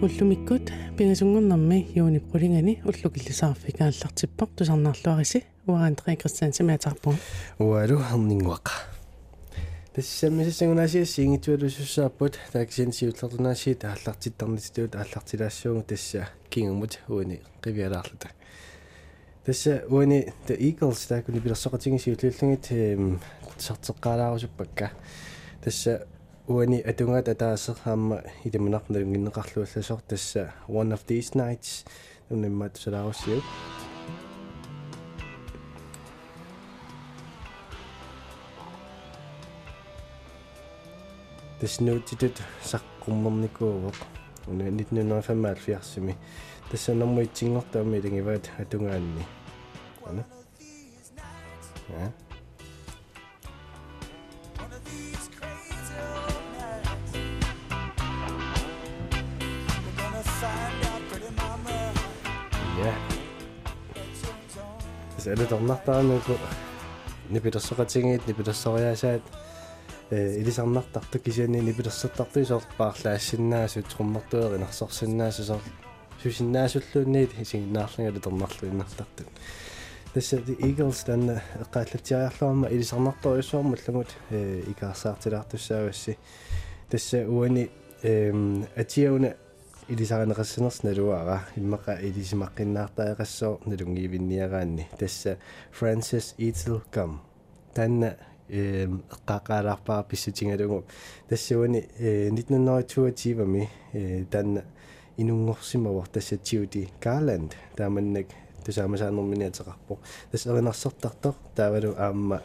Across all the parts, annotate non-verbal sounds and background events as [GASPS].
уллумиккут пингасунгорнарми юуни прулингани уллукиллисаарфи кааллартиппор тусарнаарлуариси уараантри кристиан симаатарпу уалу хернингуаqa тассаммисассагунаасиасси ингитуалуссааппут тааксин сиуллертунааси тааллартиттарнититуут ааллартилаассуугу тасса кингумут уани qivиалаарлута тасса уани the eagles таакуни пилерсоқатингиси уллууллугит сартеққалаарусуппакка тасса уани атунгаат атаасераама илимунарнагиннеқарлуалласор тасса one of these nights уннаммаат салааруссиу таснуутитут саққуммерникуувоқ уна 1975-сими тасса нормуитсингортаами илингиваат атунгаанни ана я алутарнартаануку нипилерсоқатингиит нипилерсориасаат э илисарнартарту кисиани нипилерсэртарту сорпаарлаассиннаасут труммертуеринарсорсиннаасусор сусиннаасуллуунниит исигиннаарлангалу тернарлу иннартартут тасса Eagles танна эққааллатиариарлуарма илисарнарторюссуармаллагут э икаарсаартилаартуссаавасси тасса уани эм атиауна илисаринеқассинерс налуара иммақа илисимаққиннаартаеқассоо налунгиивинниараанни тасса Francis Eatle-Gum танна эм эққақаалаарпаа писсутингалугу тассуани 1922 ми э танна инунгорсимавор тасса Judy Garland тааманнак тусаамасаанерминиатеқарпо тасса эринарсертартор таавалу аама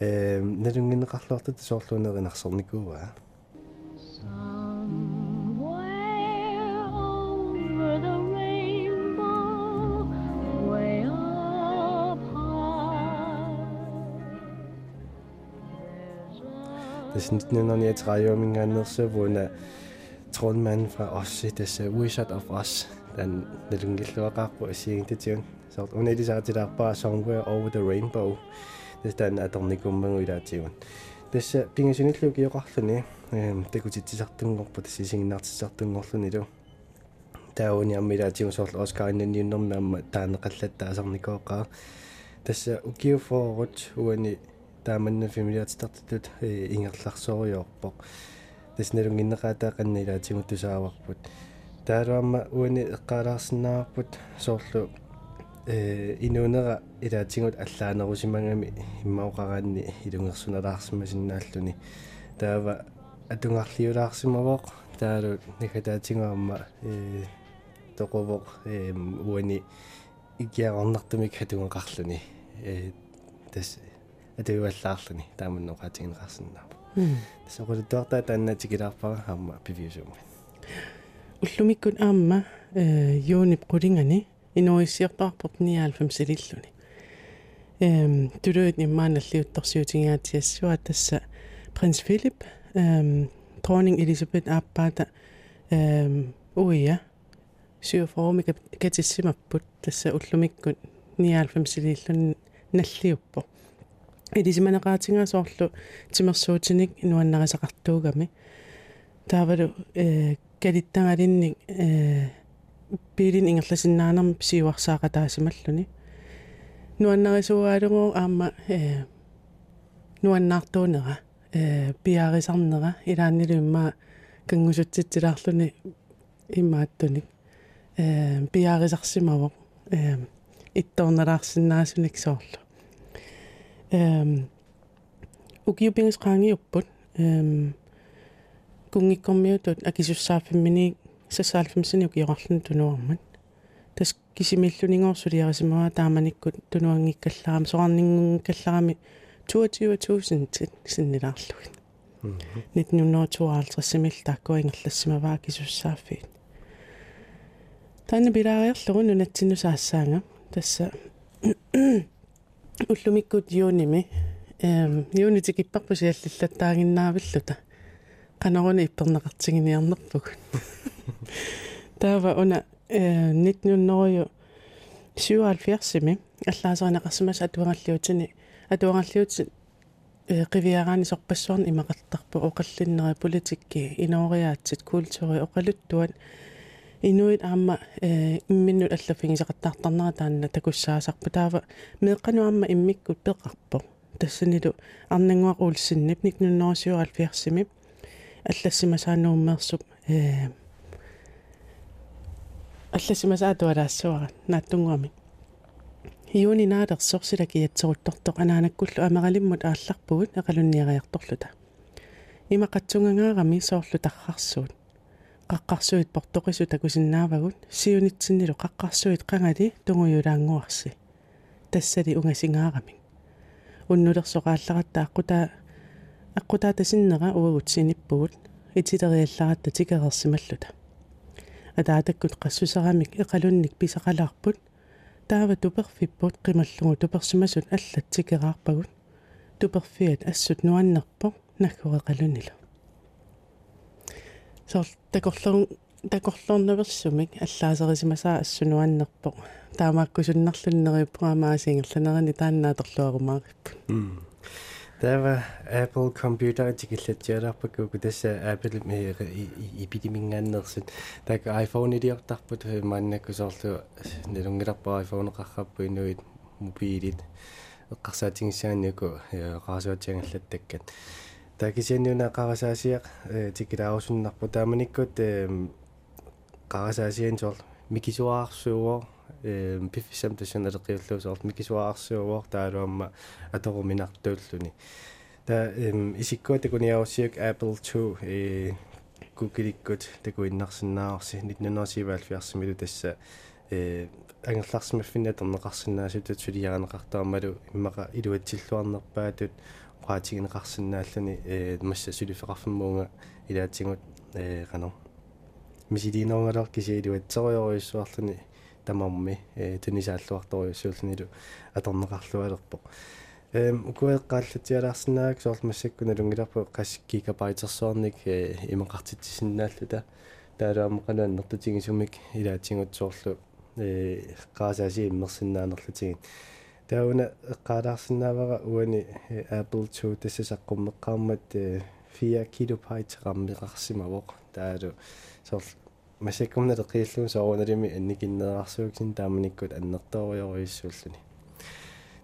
э налунгинеқарлуарта тасоорлуунеринарсорникуа Das sind nu nog et rajoomingaannersuvuuna trollmanden fra os tässä Wizard of Oz den nalungilluaqarpu asiingtatiun sort unalisartilarpaa Somewhere Over the Rainbow. Das den atornikummangu ilaatigun tässä pingasunillu kioqarluni эм такутитсисартунгорпу тассисигиннаартиссартунгорлуни лу таауни аммилаатигу соорлу оскариннанниуннэрми амма таанеқаллаттаасарникооқаа тасса укиуфоорут уани тааманна фамилиатитартут ингерларсориорпоқ таснелунгиннеқаатаақаннилаатигу тусааварпут таалуамма уани эққалаарсинаарпут соорлу э инуунера илаатигут аллаанерусимангами иммаоқараанни илунгерсуналаарсима синнааллуни. Таава атунгаарлиулаарсимавоқ таалу никатаатингуамма э тоқовоқ э уани икиарнартумик хатунгеқарлуни э тас атуаллаарлуни тааманноқаатигинеқарсиннаапа тасоқулуттуартаа тааннатикилаарпара аама пивиусума уллумиккут аама э юунип qulingani инуиссиартаарпорт 99 силиллуни эм тулуит ниммааналлиутторсиутингиатиассуа тасса принц филип эм дронning элизабет ааппаата эм уия сиуфооми катиссимаппут тасса уллумиккут 99 силиллуни наллиуппо элисиманеqaатингаасоорлу тимерсуутиник инуаннарисақартуугами таавалу э калиттангалинник э пилин ингерласиннаанерм сиуарсаақатаасималлуни нуаннарисуаалугу аама э нуаннаартуунера э пиарисарнера илааннилу имма кангусутситсилаарлуни имааттуник э пиарисарсимавоқ э ittornalaarsinnaasunik soorlu эм укиупингисqaangiupпут эм кунгиккормиутут акисуссааффиммини сассаалфимсини укиоқарлун тунуармат тас кисимиллунингорсулиарисимава тааманиккут тунуангиккалларами соқарнингкалларами 22000 тит синнилаарлугит 1952 симил тааккуингерлассимаваа кисуссааффиит таана билаариарлугу нунатсиннусаассаанга тасса уллумиккут юуними эм юунити киппарпу сиаллиллаттаагиннаавиллута канаруни иппернеқартигиниарнерпуг [LAUGHS] таава уна э 1900 77-ми аллаасаринеқарсимас атуангаллиутини атуангаллиути э қивиараани сорпассуарни имақартарпу оқаллиннери политикки инориаатсит культури оқалуттуат инуит аама э имминнут аллаффигисеқаттаартарнера таанна такуссаасарпу таава меэққану аама иммиккут пеқарпо тассанилу арнангуақ уулсиннип никнуннерсиуарал фиарсими аллассимасаанууммерсуп э аллассимасаатуалаассуара нааттунгуами. Иуни наадерсорсила киатсеруттортоқ анаанаккуллу амералиммут аалларпугут эқалунниариарторлута имақатсунгангаарами соорлу таррарсуут qaqqarsuit portoqisu takusinnaavagут сиунитсиннилу qaqqarsuit qangали тунгуюлаангуарси тассали унгасингаарамик уннулерсоqaалларатта аққутаа аққутаа тасиннера уагут синиппугут итилериалларатта тикерерсималлута атаатаккут qaссусерамик эқалунник писақалаарпут таава туперфиппут қималлугу туперсимасут аллат тикераарпагут туперфиат ассут нуаннерпо наггуреқалунилу соор такорлун такорлорнавэрсумик аллаасерисимасаа ассунуаннерпо. Таамааккусуннарлуннериуппуамаасингерланерани тааннааторлуарумаариппут тава Apple computer тикиллатсиалаарпакку кутасса Apple ми ипидимингааннерсит так iPhone идиортарпут мааннакку соорлу налунгиларпа iPhone qarrappu инуит мобилит эққарсаатингиссаанику qaasuatiangallattakkat такисианнуна қарасаасиақ тикилаарусуннарпу тааманиккут қарасаасиан соор микисуаарсууо эм пиффисам тассан алеқиуллуусоор микисуаарсууо таалуамма аторуминартууллуни та эм исиккуа такуниаруссиак Apple 2 э кукиликкут такуиннарсиннаарси 1977 тасса э ангерларсимаффинна торнеқарсинаасутут сулиаранеқартаамалу иммақа илуатсиллуарнерпаатут qaatigineqarsinnaallani ee massa sulifeqarfimmuunga ilaatsingut ee qano кисиилуатсериориуссуарлуни тамамми э тунисааллуарториуссууллунилу аторнеқарлуалерпо эм укуэққааллатиалаарсинаак соорлмассаккуна лунгиларпу қас гигабайтерсуарник э имеқартитсиннааллута таалаамақалуан нертутигисумик илаатсингут соорлу э qaasaaси иммерсиннаанерлутигит тауна эққалаарсинаавара уани Apple 2 тассасаққуммеққармат 4 килобайт раммиқарсимавоқ таалу соор масаккумна теқииллуун сооруналими анникиннерарсууксин тааманиккут аннерториориуссууллуни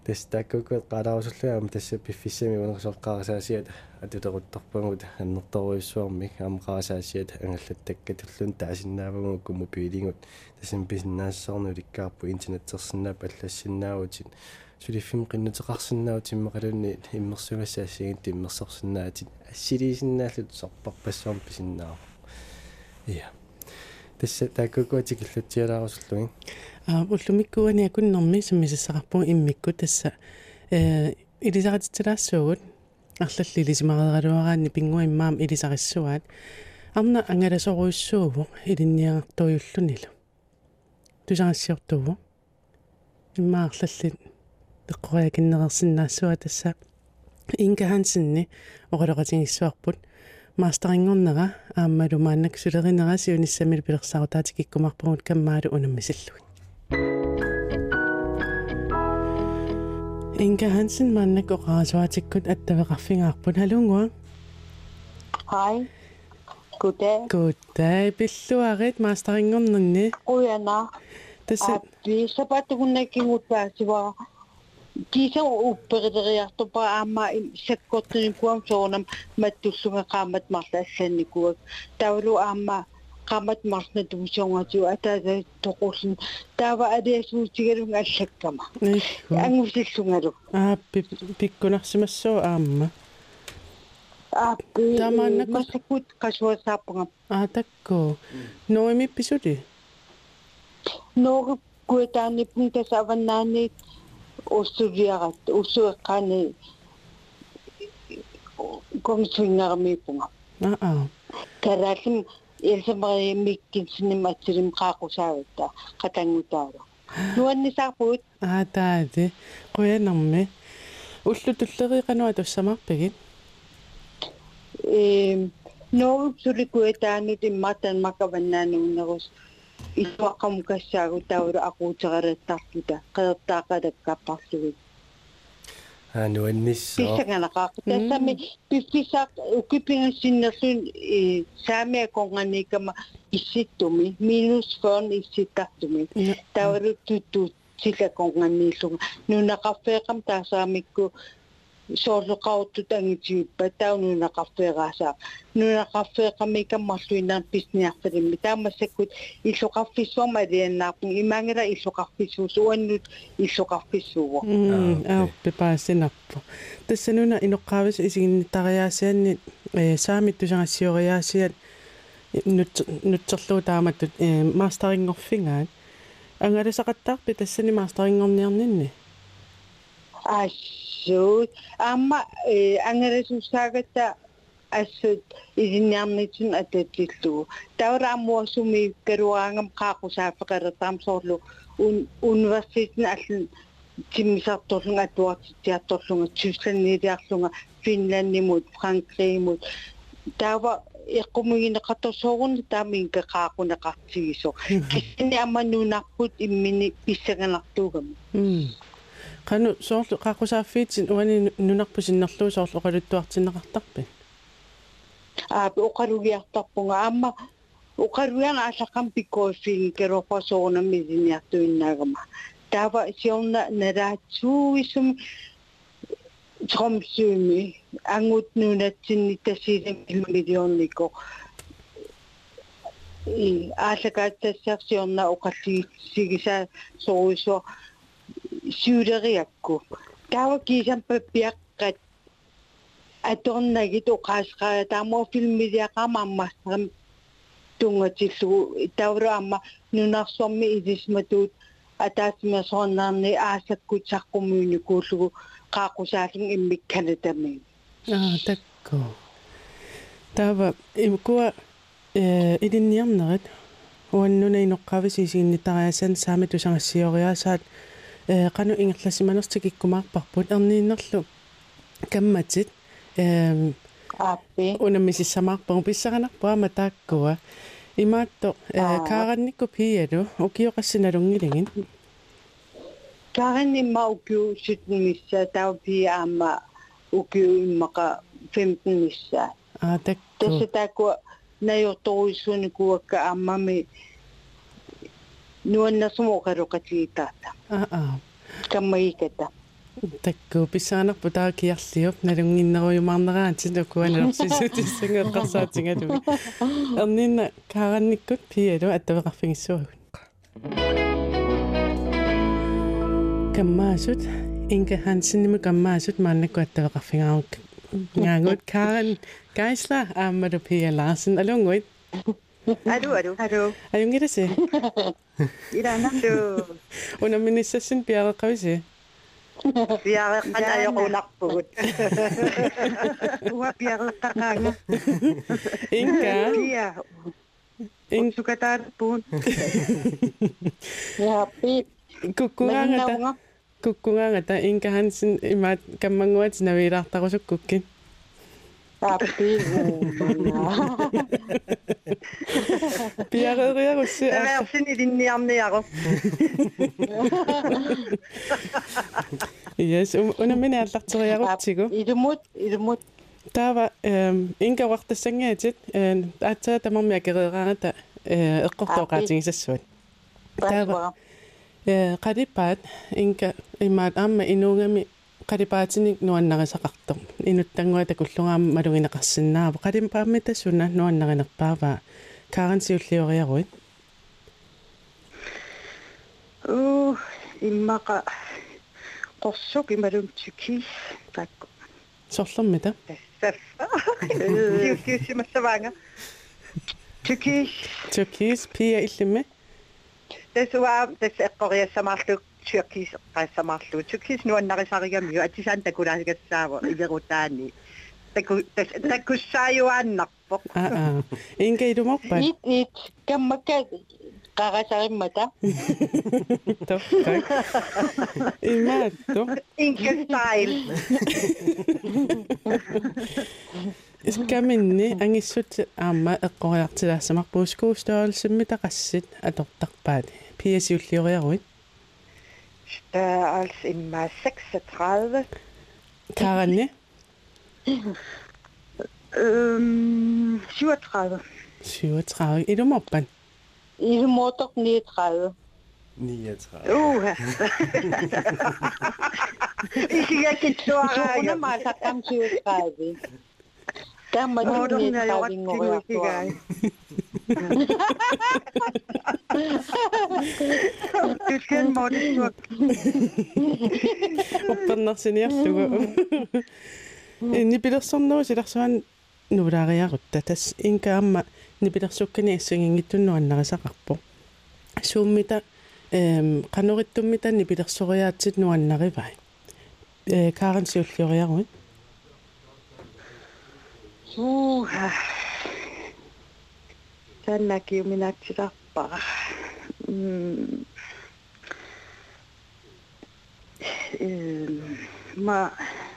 тас таккук қалаарусуллуам тасса пиффиссами унерсоққарасаасиат атутерутторпагут аннерториуссуармик аамақарасаасиат ангаллаттакка туллун таасиннаавагу кумупиилингут тасим писиннаассарну ликкаарпу интернеттерсиннаап аллассиннаавутин сулиффим qinnuteqarsinnaut иммақалунни иммерсугассаассигит иммерсорсиннаатит ассилисиннааллут сорпарпассуарм писиннаа я тасса таккукуатик иллутсиалаарусуллуги а уллумиккуани акуннэрми саммисассақарпу иммикку тасса э илисаратитсилаассуугут арлалли илисимареералуараанни пингуиммаам илисариссуаат арна ангаласоруйссууву илинниагартуйуллунилу тусарассиортууву иммаарлалли пеққориакиннерерсиннаассуа тасса инка хансинни оралеқатингиссуарпут мастерингорнера ааммалу мааннак сулеринерасиу ниссамил пилерсарутаатик иккумарпагут каммаалу унаммисиллугит инка хансин мааннак оқаасуатиккут аттавеқарфингаарпут халунгуа Hej. Goddag. Goddag. Billuarit masteringornerni. Ujana. Tassa Appi sapatukunnakkingutpaasiva kiisan uppereriarto pa amma sekkotrin kuam soonam mattussunga qaammat martassanikuwa tawlu amma qaammat marsna duusongatu ataga toqullun taava adiasuutigalun allakkama angusillungalu aappi pikkunarsimassoo aamma aappi masakkut qasuasaappungam aa ah, takko noimippisuti noorukkuetaannippun tasa avannaanni ussueqqaani komsuingarmiipunga Aa aa. караалим элсамаримиккинсиним атсилим qaaqusaaгаtta qatangutaava nuannисаарпуут Аа таати. Quyanarmi. Уллу туллериqanua тусsamарпигит. эм ноо суликуэтаанут имматан макаваннаануунерус исуаққамукассаагу таулу aquuтералаттарлута қеэртаақалаккаппарлугит ануанниссоо писсанганақарпу тассами пиффисаақ укипингассиннерлун и саамиа конганикама исситтуми минус фон исситтартуми тавару туттуут сила конганнииллунга нунақарфеэқам таасаамикку соорлуқаруттут ангитигиппа таунунақарфеэраасаа нунақарфеэқамикаммарлуинаа писниарфалимми таамассаккут иллоқарфиссуама алианнаарпун имаангала иллоқарфиссуус уаннут иллоқарфиссууво аа пепаасинарпу тассануна иноққаавис исигиннитариаасианни э саамиттусангассиориаасиат нут нутсерлуу тааматтут э мастерингорфингаат ангаласақаттаарпи тассани мастерингорниарнинни ассуут аама э ангаласуссаагата ассут изинниарнитсун ататиллугу тавраамуасуми каруаангам qaaqusaaffeqalertaam soorlu un universiteten allun тиммисарторлунга атуартитиарторлунга Tyskland-нилиарлунга Финланднимут Франкриимут таава эққумигинеқаторсоорун таамин кеқаақунеқартигисо кисни амманнуунарпут иммини писсаганартуугам qanu soorlu qaqqusaafiitsin uani nunarpusinnarluu soorlu qaluttuartinneqartarpi аа оқалугиартарпунга аама оқалуяна аллаққам пиккооффиги керопасоорнамми синиартуиннаагама таава сиорна налаатсууисум тромсууми ангутнунатсинни тассилам миллионнико и аалакааттассарсиорна оқаллигисигиса соруисо сиулериакку таава кисампа пиаққат аторнагит оқаасқаа таамоо филмилиақама аммассам тунгатиллугу тавра амма нунарсуарми илисматуут атаасмиасоорнаарни аасаккут саққумуини кууллугу qaaqusaalun immikkanatami аа такко тава имкуа э идинниарнерит уаннуна иноққависисииннитариасан саами тусангассиориасаат э ингерласиманерстик иккумаарпарпут ернииннерлу камматит эм ааппи унамисиссамаарпагу писсаганарпуа матааккуа имаатто э кааранникку пиалу укиоқассиналунгилигин ukju 17 missa, taupi amma ukju immaka 15 missa. аа такку. Tässä taku najotoisuun kuokka ammami nuonna sumukarukatliitaata. аа аа Kammaikata. такку писсаанерпу таа киарлиуп налунгиннеруйумаарнераан тилуккуанерсисутиссангеққарсаатингалу [LAUGHS] ернинна кааранниккут пиалу аттавеқарфигиссуагут каммаасут инка хансиннима каммаасут мааннакку [LAUGHS] [LAUGHS] aduh, aduh, aduh. Ayo ngira sih. [LAUGHS] si. Ila nando. [LAUGHS] Una minisasin piyara kau si. Piyara kan ayaw ko lakpod. Uwa piyara kakanga. Inka. Piya. Ing sukatar pun. Happy. Ya, Kukunga nga ta. Kukunga nga ta. Inka hansin imat kamanguat sinawirak wirahta ko sa kukin. naviilaartarusukkukkit Appi. piareeriarussi Versin ilinniarniaro. yes unamini аллартериаруттигу Ilumut, ilumut. таава эм инка вартассангааtit э аатсаа тамарми акереераарата э эққортооqaатигисассуат Taava. э qadippaat inka имаат аама инуугами qadipaatinik nuannarisakartor inuttangua takullugaama malugинеқарсинаава qadippaammi тассуна nuannarinerpaava кааран сиуллиориаруит Uh, immaqa qorsuk imalum tykis takku. сорлэрмита Saffa. Tiusiusimassavaanga. Tykis. turkis pia illimi Tasua tas eqqoriassamarlu tykis qaassamarlu. Tykis nuannarisarigamiu atisaan takulaasigassaavo ilerutaani. Taku tas takussaajuannarpoq. аа аа инка илуморпаат It it kammakka qaqasarimmata. tokkak имаатто Inka style. искаминни ангиссут аама эққориартилаассамарпу скуустаалсимми тақассит атортарпаат пиасиуллиориаруит äh, als im 36. Karen, ne? Øhm, 37. 37. Er du moppen? I må dog 39. 39. Uha. Hvis [LAUGHS] jeg kan klare... Så runder mig, så kan 37. Der må du 39 år. Että Tykän muodostua. Oppannarsiniarlugu. Nipilersornuu silarsuan nuulaariarutta tas inkaamma nipilersukkani assangingittunnuannarisakarpo. Suummita эм канориттуммита нипилерсориаатсит нуаннаривай э каарен сиуллиориаруит Уха. sen näkyy minäksi rappaa. Mm. Öö, mä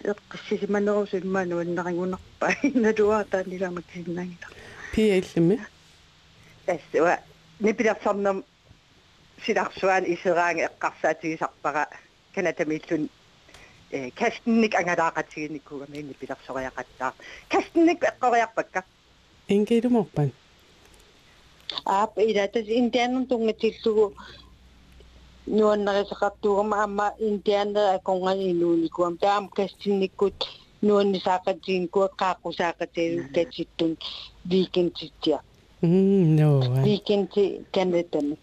jatkas siis mä nousin mä noin näin naingunappain ja tuotaan niin mä kysin sinne. Piellimme? Tässä on. Ne pitää sanoa sidaksuan isuraan ekkarsaa tyysappara. Kenätä millun öö, kästinnik angadaaqatsiginnikkuuga niin miinni pilarsoqiaqattaa. Kästinnik eqqoriarpakka. Ingiilumorpan. aap ilatas nuan tungatiktugu nuannarisaqartuugama ama indianera akongan inuunikuam taam kastinnikkut nuannisaqatiginkua qaaqqusaaqqategu katittun mm. viikintittia mm, no eh. viikinti kanatami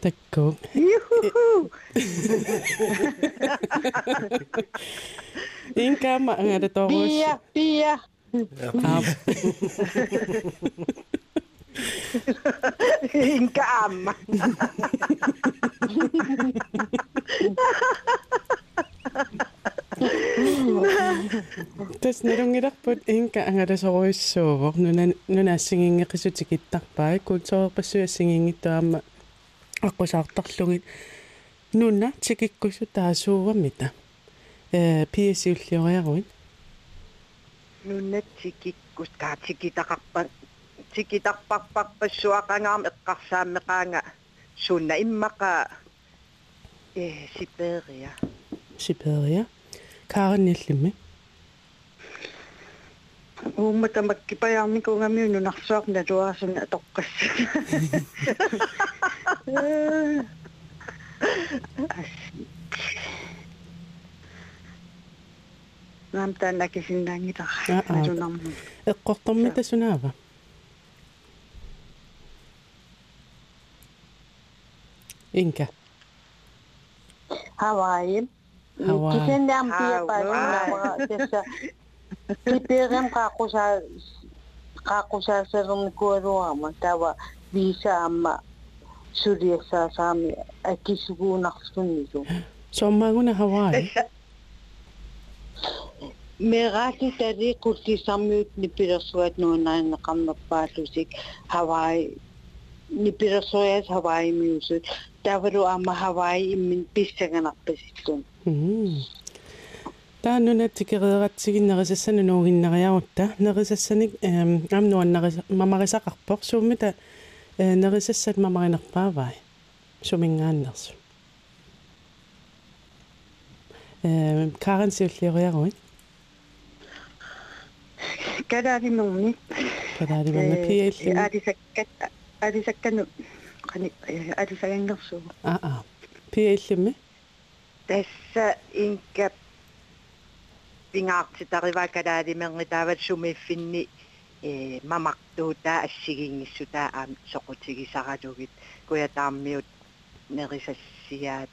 takkuuq [GASPS] [LAUGHS] inkama angatatoruus eh, pia pia. [LAUGHS] аа инкаама тас нэрүнгиларпут инка ангаласоруиссуувор нуна нунаассигингеқисутикиттарпаа култоорпассуассигингиттуаама аққусаартарлугит нуна тикиккусу таасуувамита э пиэсиуллиориаруит нуннатсикиккус таатикитақарпа тикитарпарпарпассуақангаам эққарсааммеқаанга сунна иммақа э сиперия сиперия каарниллими уумма тамаккипаярникунгами нунарсуарна туаасуна тоққас [LAUGHS] нам танакисиннаангитара Аа, аа. атунарму эққортормита сунаава Inka. Hawaii. Hawaii. Kisen dam pia pa nama kesa. Kiperam kakusa kakusa serum kuaru ama tawa bisa ama suriasa sami akisugu naksuniru. Sommaguna Hawaii. Meraki tadi kurti samyut ni pirasuat no na nakam napatusik Hawaii ni pirasuat Hawaii music. Tawaru ama Hawaii min pissanganarpasikkun. Hmm. Tää nu nättikeriiratsigin nerisassan nuuginnerjarutta nerisassanik am nuan mamarisaqarpoq suummita eh, nerisassat mamarinerpaavai sumingaannersu. Karen siullioriaruit. Kadaadi mummit. Kadaadi eh, mummit piilli. Aadi sakkat aadi sakkanu. Аа аа пиаиллими тасса инкап пингаартитариваа калаалимерни таават сумииффинни э мамартуута ассигингиссута аам соқутигисаралугит куятаармиут нерисассиаат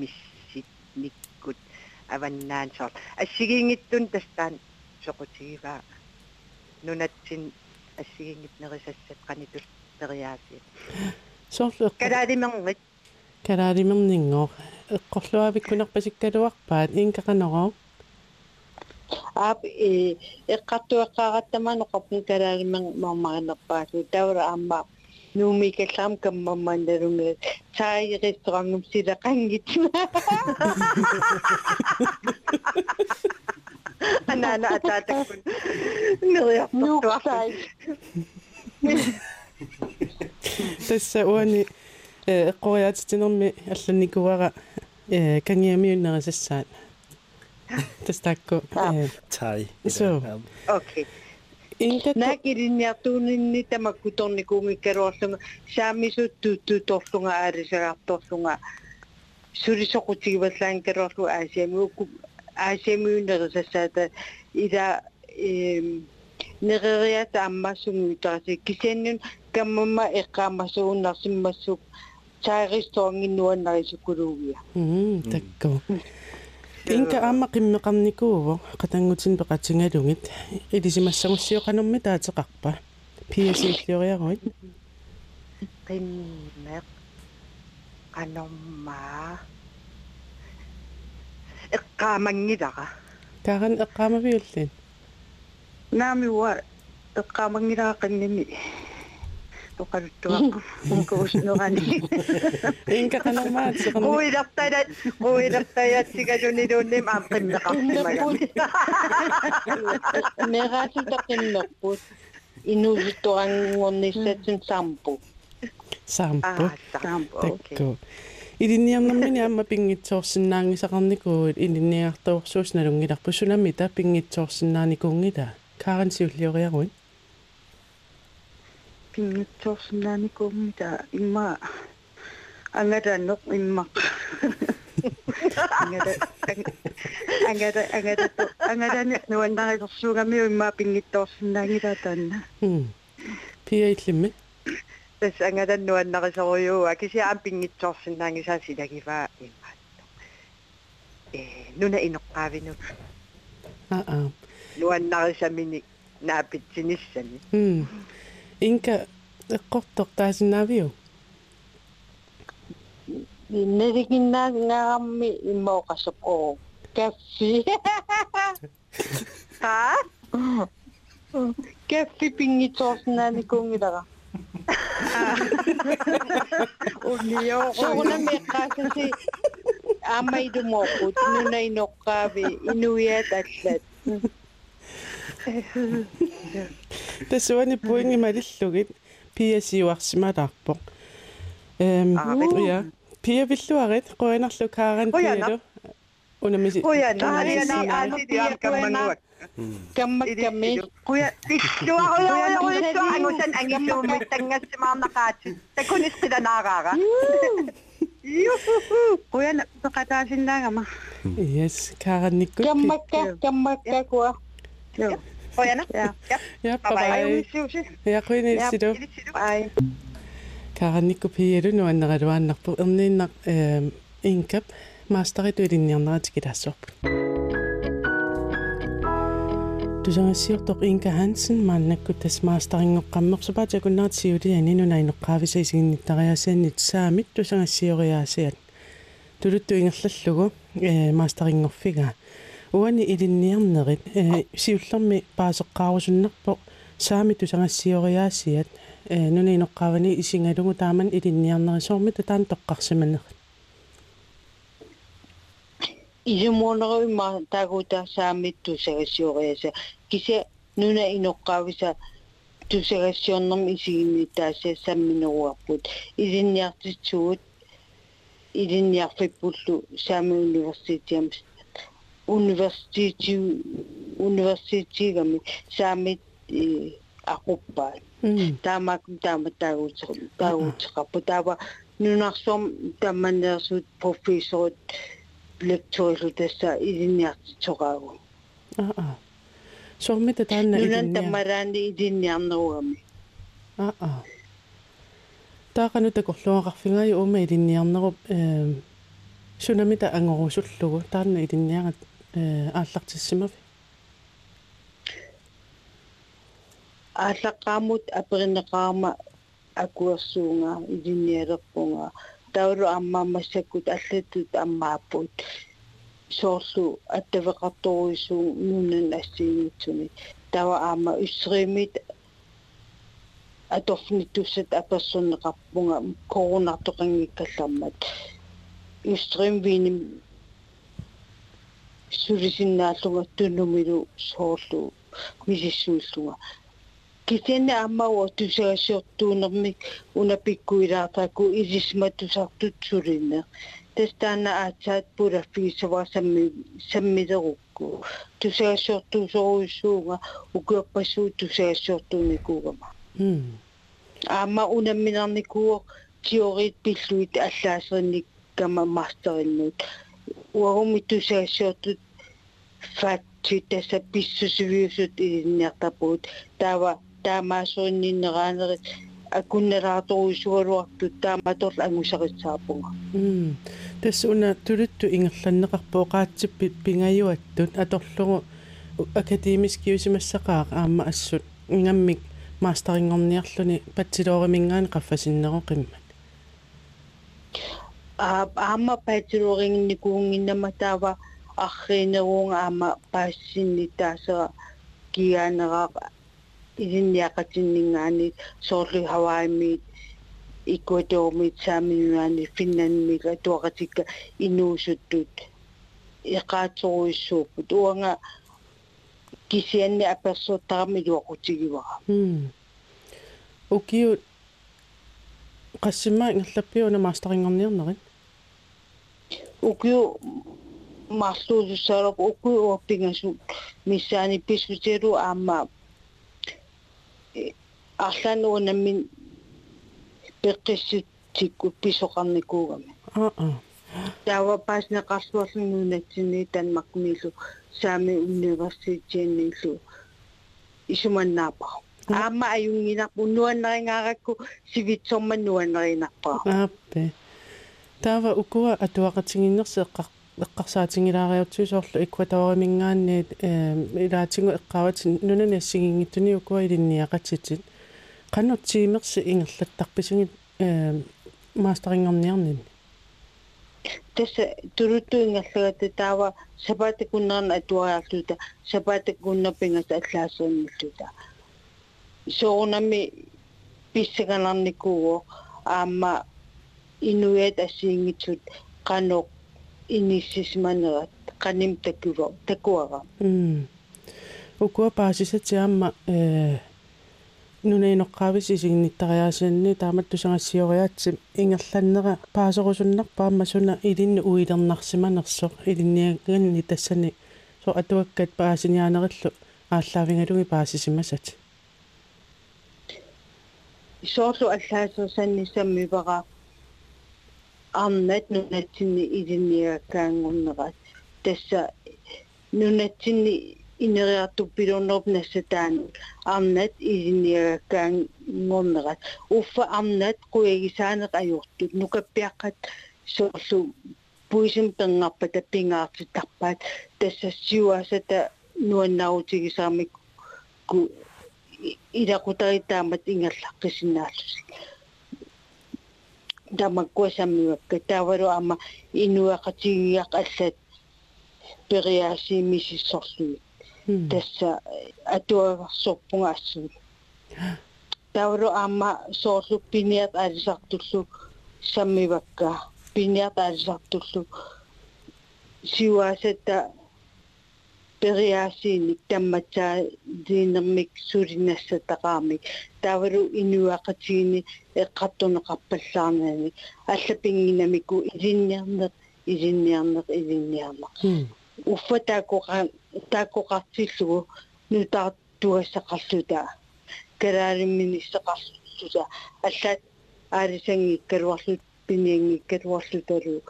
миссит никкут аваннаан соор ассигингиттун тастаан соқутигиваа нунатсин ассигингит нерисассат қанитул периааси соорлу калаалимернит калаалимернингоо эққорлуавиккунерпасиккалуарпаат инкақанероо ап э эққартуэққааратамаано қапни калаалиман маамаринерпаасу тавра аама нуумикаллаам каммаммаанналунга сааи ресторангум силақангитна анаана атаатаккун нериартортуарлу тасса уани эққориаатитинерми алланникуара э кангиамиуннерисассаат тастаакку Ah. э tai So. окей инка наакилинниартуунинни тамаккуторникуунгиккалуарлунга саамисут туттуторлунга аалисагаарторлунга сулисоқутигиваллаан калуарлу аасиамиукку аасиамиуннерисассаата ила эм нерериата аммассунгуитараси кисианнун каммамма эққааммасууннарсиммассук тааристоонгиннуаннарисуккулуугия м такку инка аама қиммеқарникууво қатангутин пеқатингалугит илисимассагуссиоқанерми таатеқарпа пиасииллиориаруит qimmeq qanormaa eqqaamangilара кааран эққаамавиуллин наамиуа эqqaamangilара qannimi тоқалуттуаққу ункууснерани инка канормаат сеқарни қуиларталат қуилартаятсигалунилуунним аам qimmeqartimagami мераасутаққиммерпут инуусутторангорниссатсун саампу саампу аа сампо окей такку илинниарнэрмини аама пингитсоорсинаангисақарникуут илинниартуорсуусналунгиларпу сунами та пингитсоорсинааникуунгила кааран сиуллиориаруит пингитсоорсинааникууммита имма ангадаанеқ иммақ ангада ангада ангада ангадани нуаннарисорсуугами имма пингиттоорсинаангила таанна м пиаиллимми тас ангадан нуаннарисориуа кисиаам пингитсоорсинаангисаа силагиваа имма. Э нуна инеққаавинут аа аа luan na sa minik na apit sinisan. Hmm. Inka, koktok ta sinabi yo. Narikin na nga kami mo o kasi. ha? Kasi pingitos na ni kong ida [LAUGHS] ka. Uliyo ko. So, na may kasi amay dumokot, nunay nokabi, inuyat at that. тасуани пуинги малиллугит пиасиуарсималаарпо эм Аа, вит. я пиавиллуарит қуинарлу кааран Қуяна. пиалу унамиси Kuya, Ah, nahalina si- ni ano, Ate Diam Kuya, Kamanuot. каммакками Kuya, isluwa ko lang ako ito. Ano san ang isumit tangas si mga nakatsi. Takunis sila nakaka. Kuya, nakatasin lang ama. yes кааранниккут каммакка каммаккакуа Kuya na? Ja. я Bye-bye. бай я куинисидо ай кааранникку пиалу нуаннералуааннарпу эрнииннар эм инкап мастериту илинниарнератикилаассуарпу тусангассиортоқ инка хансен мааннаккут тас мастерингоққаммерсупаа такуннаат сиулиани нунаинеққаависа исигинниттариасааннит саамит тусангассиориаасиат тулутту ингерллугу э мастерингорфига уани илинниарнерит э сиуллерми паасеққаарусуннарпо саами тусангассиориаасиат. Э нунаинеққаавани исингалугу тааман илинниарнерисоорми татаан тоққарсиманер изумуунеруима таагуута саамит тусагасиориаса кися нуна иноққаависа тусагассиорнэрми исигинни таасаа самминеруарпут. Илинниартитсуут илинниарфиппуллу саами университиам саамит э ақуппаа м таамаак таама таагуутеқ таагуутеқарпу таава нунарсуум тамманерсут профессорут лекторилу тасса илинниартитсоqaagu аа аа. Сорми татаанна нунан илинниар таммалаани илинниарнеругами аа. Аа таақану такорлуақарфингай ума илинниарнеруп э сунамита ангорусуллугу. Таанна илинниарат э ааллартиссимави ааллаққаамут аперинеқарма акуерсуунга илинниалерпунга таулу аммаамассаккут аллатут аммааппут соорлу аттавеқарторуисуун нунан ассиингитсуни тава аама уссеримит аторфниттуссат аперсоннеқарпунга коронартоқангиккаллармат уссерим виним сулисиннааллунга туннумилу соорлу мисиссууллунга кисенна аммауа тусагасиортуунермик унапиккуилаартааку илисматусартут сулинне тестана аацаат пулаффигисава самми саммилерукку тусаассуортуусоруиссуунга укуаппассуу тусаассуортууникуугама м аама унамминарникуо теорит пиллуит аллаасерник кама мастериннут уагуми тусаассуортут фатти таса писсусивиусут инниартапуут таава таамаасуинниннераанерит акуннелаарторуисуалуартут тааматорла ангусаритсаапунга. М тасс уна тулутту ингерланнеқарпоо qaatсиппит пингаюаттут. Аторлугу академиски юсимассақаа аама ассут. Ингаммик мастерингорниарлуни патсилооримингаани а аама патилорингникуунгиннама таава арринеруунга аама паассинни таасера киаанераа илинниақатиннингаани соорлу хаваиммит икуатоормит сааминуани финнанмик атуақатикка инуусуттут иқаатсоруиссууппут уанга кисианни аперсуттарами луақутигивара м укиу qassima ingерлappiuna мастерингорниарнерит укиу марлуусуссаалоқ укиу уаппингасу миссаани пискутиалу аама арлаануунаммин пеққиссутикку писоқарникуугами аа аа таава пааснеқарсуарлунуунатсини танмакмилу саами университетианнилу исуманнаапа аама аюнгинарпу нуаннерингааракку сивитсорман нуаннеринарпаа ааппе таава укуа атуақатингиннерсе эққар эққарсаатингилаариутсуисоорлу экваторимингаанниит э илаатингу эққават нунанассигингиттуни укуа илинниақатитит qannertiimersi ingерлаттарписугит э мастерингорниарнин тасса тулуттуингерлагата таава сапаатакуннерна атуариарлута сапаатакуннерпингас аллаасуунниллута соорунами писсаганарникууо аама инуят ассиингитсут qanoq иниссисманерат qanим такуа такуара м укуа паасисатиаама э нунеиноққавис исигниттариаасианни тааматтусангассиориаатсим ингерланнера паасорусуннарпаама суна илинну уилернарсиманерсоқ илинниаганни тассани со атуаккат паасинианериллу ааллаавингалуги паасисимасат. Исоорлу аллаасерсанни саммивара арнат нунатсинни илинниакаангуннерат тасса нунатсинни инериартуппилуунерп нассатаан арнат илинниакаангорнерат уффа арнат куягисаанеқ ajortut нукаппиаққат соорлу пуисим пенгарпа таппингаартиттарпаат тассассиуасата нуаннаутигисаамик ку илақутаритаамат ингерлаққисинааллуси Тамаккуасаммиуакка таавалу ама инуақатигиақ аллат периасимисиссорлуи тасса атуагарсорпунга ассуи тавро амма соорлу пиниат алисартуллу саммивакка. Пиниат алисартуллу сиуасата периасиник тамматсаа диинермик сулинассатақаамик тавру инуақатигини эққаттунеқарпаллаарнани аллапингинамику илинниарнеқ илинниарнеқ илинниарнеқ уффатаакуqa тааккоqartillугу нутаартуассақарлута калаалимминissақарлута аллаат аалисангиккалуарлут пиниангиккалуарлуталу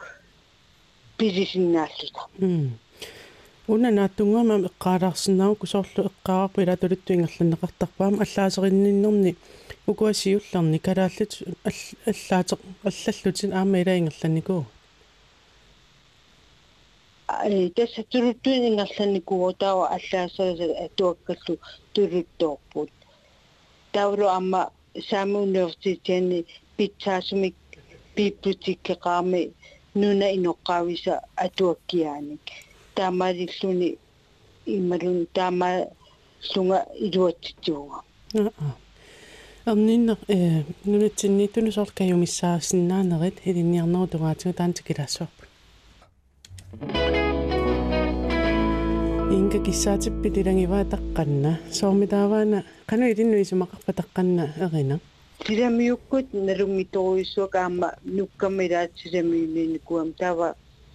писисиннааллута уна нааттунгама эққаалаарсинаа кусоорлу эққаарпу илатулутту ингерланнеқартарпаама аллаасеринниннерни укуасиулларни калааллут аллаатеқ аллаллутин аама илаингерланникуу tässä turuttuin ingassani kuotawa allaasaa atuakkallu turuttoorput taulu amma Saamu Universitetiani pitsaasumik bibliotekkeqaarmi nuna inoqqaavisa atuakkiaanik taamalilluni immalun taama lunga iluatsitsuuga erninner э нунатсинниттуну соорлкаюмиссаассиннааnerit илинниарнеру тугаатига таантикилассуарпут инга киссаатиппит илангиваа таққанна соормитааваана қану илиннуи сумақарпа таққанна эрина силамиуккут налунгиторуйссуак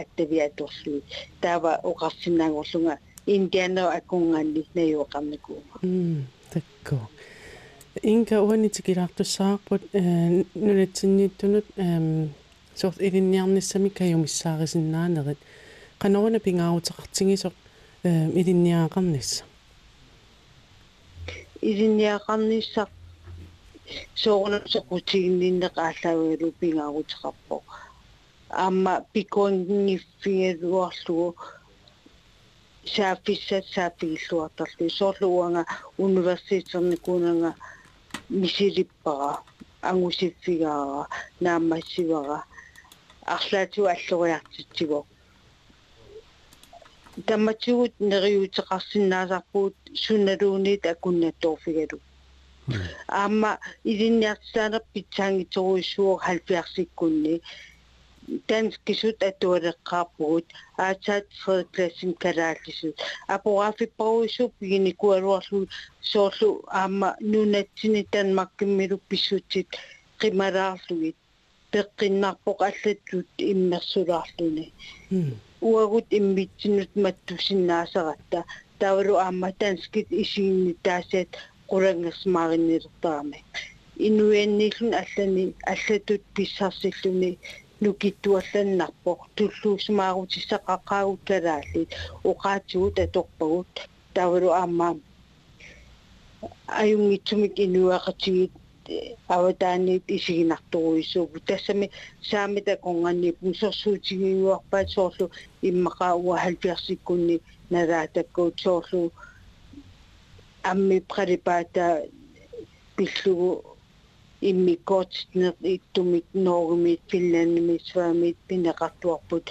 аттави аторлуи таава оқарсинаагорлунга индиана акунганни наюоқарникуунга м такко инка уанитикилаартуссаарпут нунатсиннииттунут эм сорт илинниарниссами каюмиссаарисиннаанерит канорна пингаарутеқартигисоқ э илинниаақарнисса илинниақарниссақ соорнасоқутигинниннеқааллаагуалу пингаарутеқарпо аама пиконгиффигелуарлугу саафиссат саафигиллуартарлу соорлуанга университетерникуунага мисилиппара ангусиффигаара наамассивара арлаату аллориартитсиго тамматсугут нериутеқарсинаасарпуут суналуунит акуннаттоорфигалу аама илинниартсаанер питсаангиторуиссуор 70-сиккунни данскисут атуалеққарпугут аацаат фреклассим калааллисут апорафиппаруиссуу пигиникуалуарлу соорлу аама нунатсини танмаккиммилу писсутсит қималаарлугит пеққиннарпоқ аллаттут иммерсулаарлуни уагут иммитсинут маттусиннаасаратта тавалу аама данскит исиинни таасаат qulangерсмаариннилертарами инуианниллун аллани аллатут писсарсиллуни нукиттуалланнарпо туллуусмаарутиссақақаагут калааллит уqaатигут аторпагут тавалу аамаа аюнгитсумик инуақатигит аватаанниит исигинарторуисуупу тассами саамита конганни пунсерсуутигиуарпаат соорлу иммақаа уа 70-сиккунни нагаатаккуут соорлу амми пралипаата пиллугу иммиккоотнер иттумик ноогумит финландимит сваамит пинеқартуарпут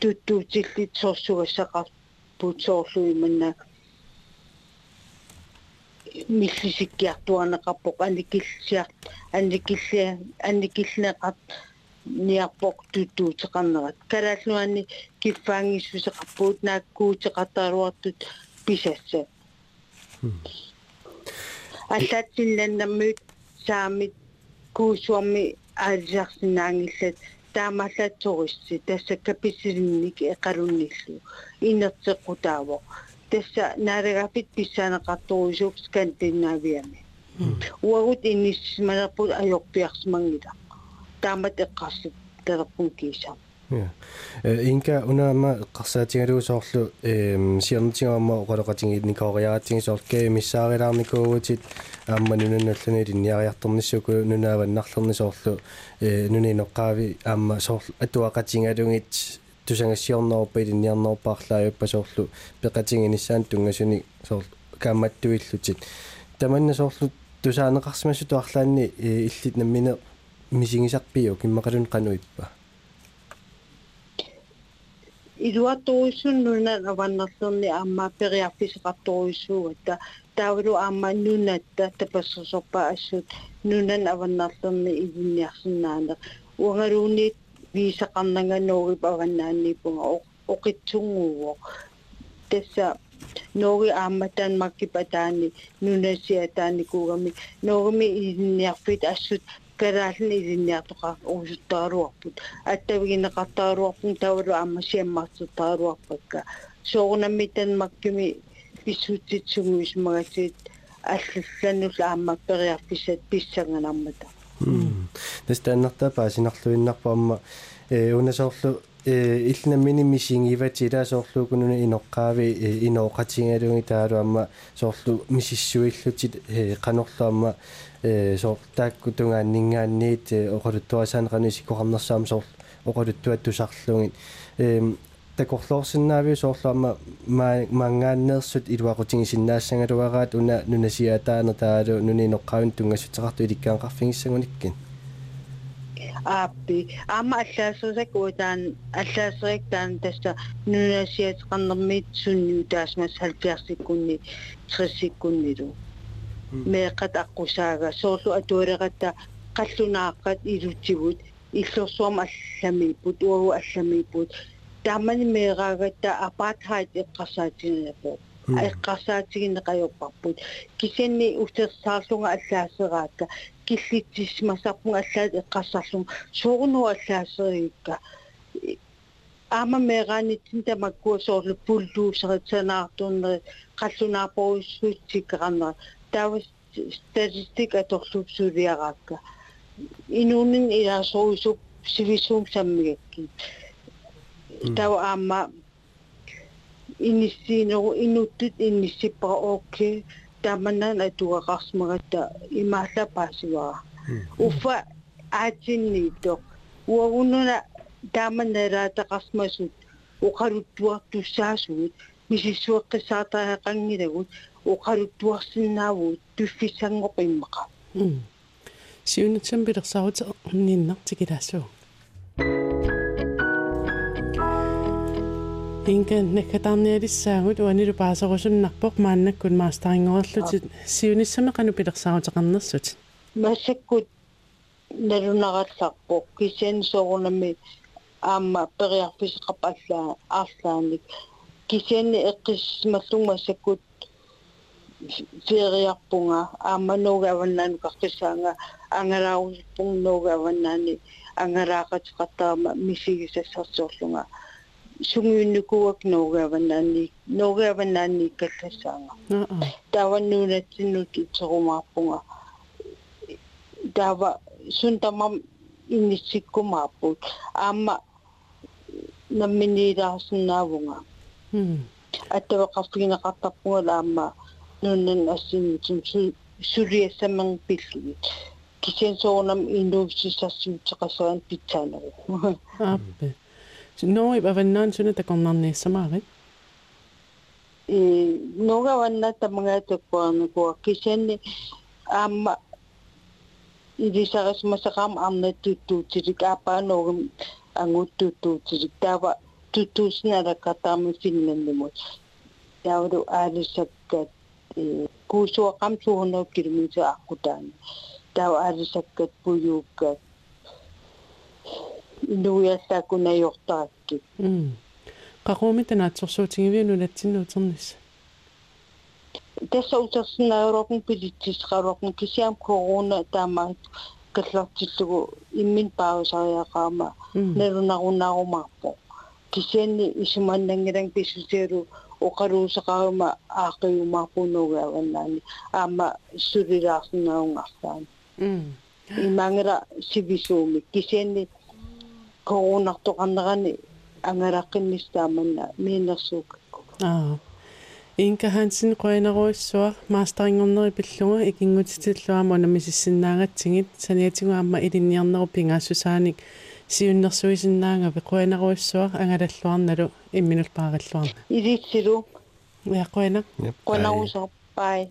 туттуутиллит сорсугассақарпут соорлу иманна миллисиккиартуанеқарпоқ аникиллиар аникиллиа аникиллинеқат ниарпоқ туттуутеқарнерат калааллуани киффаангиссусеқарпуут нааккуутеқартааруартут писасса. Аллаатсиннаннаммуут саамит куусуарми аалисарсинаангиллат таамааллаатсорисси тасса каписилинник эқалунниллу инертеққутааво тасса наалагапит писсаанеқарторусуук скандинавиами уагут инниссималерпут ajorpiarsmangila таамат эққарсут талерпун кисаа инка унаама эққарсаатингалуусоорлу эм сиарнтигаама оқалеқатинги никоориаратингисоорлкээ миссаарилаарникуугутит аама нунанналлуни линниариарторниссуку нунааваннарлернисоорлу э нуниноққаави аама соорлу атуақатингалугит тусангассиорнеруппа илинниарнеруппаарлааюппа соорлу пеқатингиниссаан тунгасуни соорлу кааматтуиллутит таманна соорлу тусаанеқарсимассуту арлаанни иллит наммине мисигисарпиу киммақалун қануиппа илуатторуйссуннуна аваннерлерни аама периарфисеқарторуйссуугата таавалу аама нунатта тапассерсорпа ассут нунан аваннерлерни илинниарсинаане уангалуунит висақарнангануугип аваннааннипунга оқитсунгууо тасса ноги ааматан маккипатаани нунасиатааникуугами ногми илинниарфит ассут караални илинниартоqa уусуттааруарпут аттавигинеқартааруарпун тавалу аммасиаммартуттааруарпакка соорнаммитан маккими писсуутситсугуисмагатит аллалланнула ааммаппериарписат писсанганармата настаннартаа паасинарлуиннарпаама э унасоорлу э иллнаммини мисингивати илаасоорлуукунуна иноққаави инооқатингалуги таалу амма соорлу мисиссуиллутит э қанорлуамма э соор таакку тунгааннингаанниит оқалуттуасаанеқани сикоқарнерсаама соор оқалуттуаттусарлугит э такорлоорсинаави соорлуама маангааннерсут илуақутигисиннаассангалуараат уна нунасиатаана таалу нунинеққавин тунгассутеқарту иликкаанқарфигиссагуниккин ааппи. Аама аллаасерсак уутаан аллаасерик таан тасса нунасиатеқарнэрмит сунниу таасмас 70-сиккунни 30-сиккуннилу меэқат аққусаага соорлу атуалеқатта қаллунааққат илутсигут иллорсуама алламиппут уагу алламиппут таамани меэраагатта апартхайд эққарсаатигинапо эққарсаатигинеқайорпарпут кисенни усерсаарлунга аллаасераакка киллитсисмасарпунга аллаат эққарсарлун суурну аллаасерикка аама меэраанитсин тамаккуа соорлу пуллуусеритсанаартууннери қаллунаарпоруссуутсиккеқарнера таавас статистик аторлуупсуулиараакка инуунин илаасоруисуп сивисуум саммигакки тау аама иниссиинеру инуттут инниссиппара окей. Таманан атуақарсмагатта имаалла паасивара уффа аатинниитоқ уагунуна тааманналаатақарсмасут уқалуттуартуссаасуут мисиссуэққисаатаақангилагут уқалуттуарсинаавут туффиссангоқиммақа сиунатсам пилерсарут ниннартикилаассуу инка наккатаарниалиссаагут уанилу паасерусуннарпоқ мааннаккун маастарингорерлутит сиуниссама кану пилерсаарутеқарнерсут массаккут налунаралларпоқ кисен соорнами аама периарфисеқап аллаа аарлааник кисенни эққиссмаллунгмассаккут фериарпунга аамануугаваннаanu қаққисаанга ангалаарусиппун нуугаваннаани ангалаақатеқартаама мисигисассарсуурлунга сунгиуннукуак нуугаваннаани нуугаваннаани каллассаанга таваннуунатсиннут итсерумаарпунга тава сунтамам инниссиккумаарпут аама намминилаарсинаавунга аттавеқарфигинеқартарпунга аама нуннан ассиннитсум сулиассаман пиллугит кисен соонам инуувсисарсуутеқасуан питсаанеру ааппе Noi [LAUGHS] аваннаан суна такорнарниссамаари и нога ванна тамага таккуарникуа кисенни аама илисарис масақам арна туттуутилик аапааногум ангуттуттуутилик таава туттуусиналаккатаами финландимут таавалу аалиссаккат куусуақам суунау километр аққутаани таава аалиссаккат пуюуккат инуиассаакунайортаакки qaqumita nulatsinnuuternis tässä useassina Euroopan pilittisqaruaqni kisiam corona taamaat kallartillugu immin pausariaqaama nalunarunarumaarpo kisianni isumannangilang pisuseeru oqaluusaqaruma aaqiumaarpunuugaavannaani aama sulilaarsinnaungartaani имангера сивисууми кисианни коронартоқарнерани ангалаққиннистааманна миинерсуукакку аа. Инка Хансен qoinaruissuar maasteriнгорнери пиллунга икингутитиллуама унамисиссиннаагатсигит саниатигуамма илинниарнеру пингаассусааник сиуннэрсуисиннаангапи qoinaruissuar ангалаллуарналу имминул паариллуарна илитсилу я qoina qoinarusor бай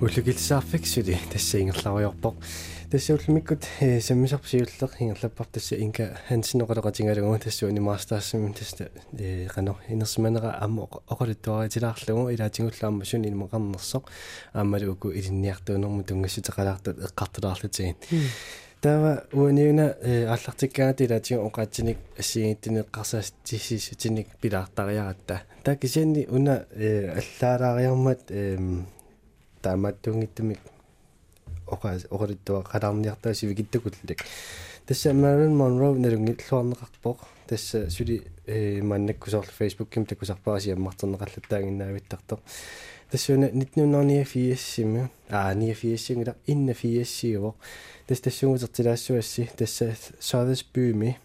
уллукилсаарфиксули тасса ингерларуйорпоq тассауллумиккут саммисарпсиуллеq ингерлаппар тасса инка хансинеқалеқатингалугу тассуани мастаассами тасса э қано инерсиманера аммо оқалуттуаритилаарлугу илаатингуллаама сун илмеқарнерсоқ аамалуку илинниартуунэрму тунгассутеқалаартут эққартулаарлутигин тава униуна ааллартиккаати илаатига оқаатсиник ассигиттинеққарсаастиссисутиник пилаартариаратта такисианни уна аллаалаариармат эм таамааттуунгиттумик оqa oqalittua qalarniartaasi vikittakуllик тасса Marilyn Monroe налунгиллуарнеқарпоқ тасса сули э маннаккусоорлу Facebook-ким таккусарпааси аммартернеқаллаттаагиннаавиттартоқ тассуна 1994 аа 94 инна 94 тасс тассугутертилаассуасси тасса Sotheby's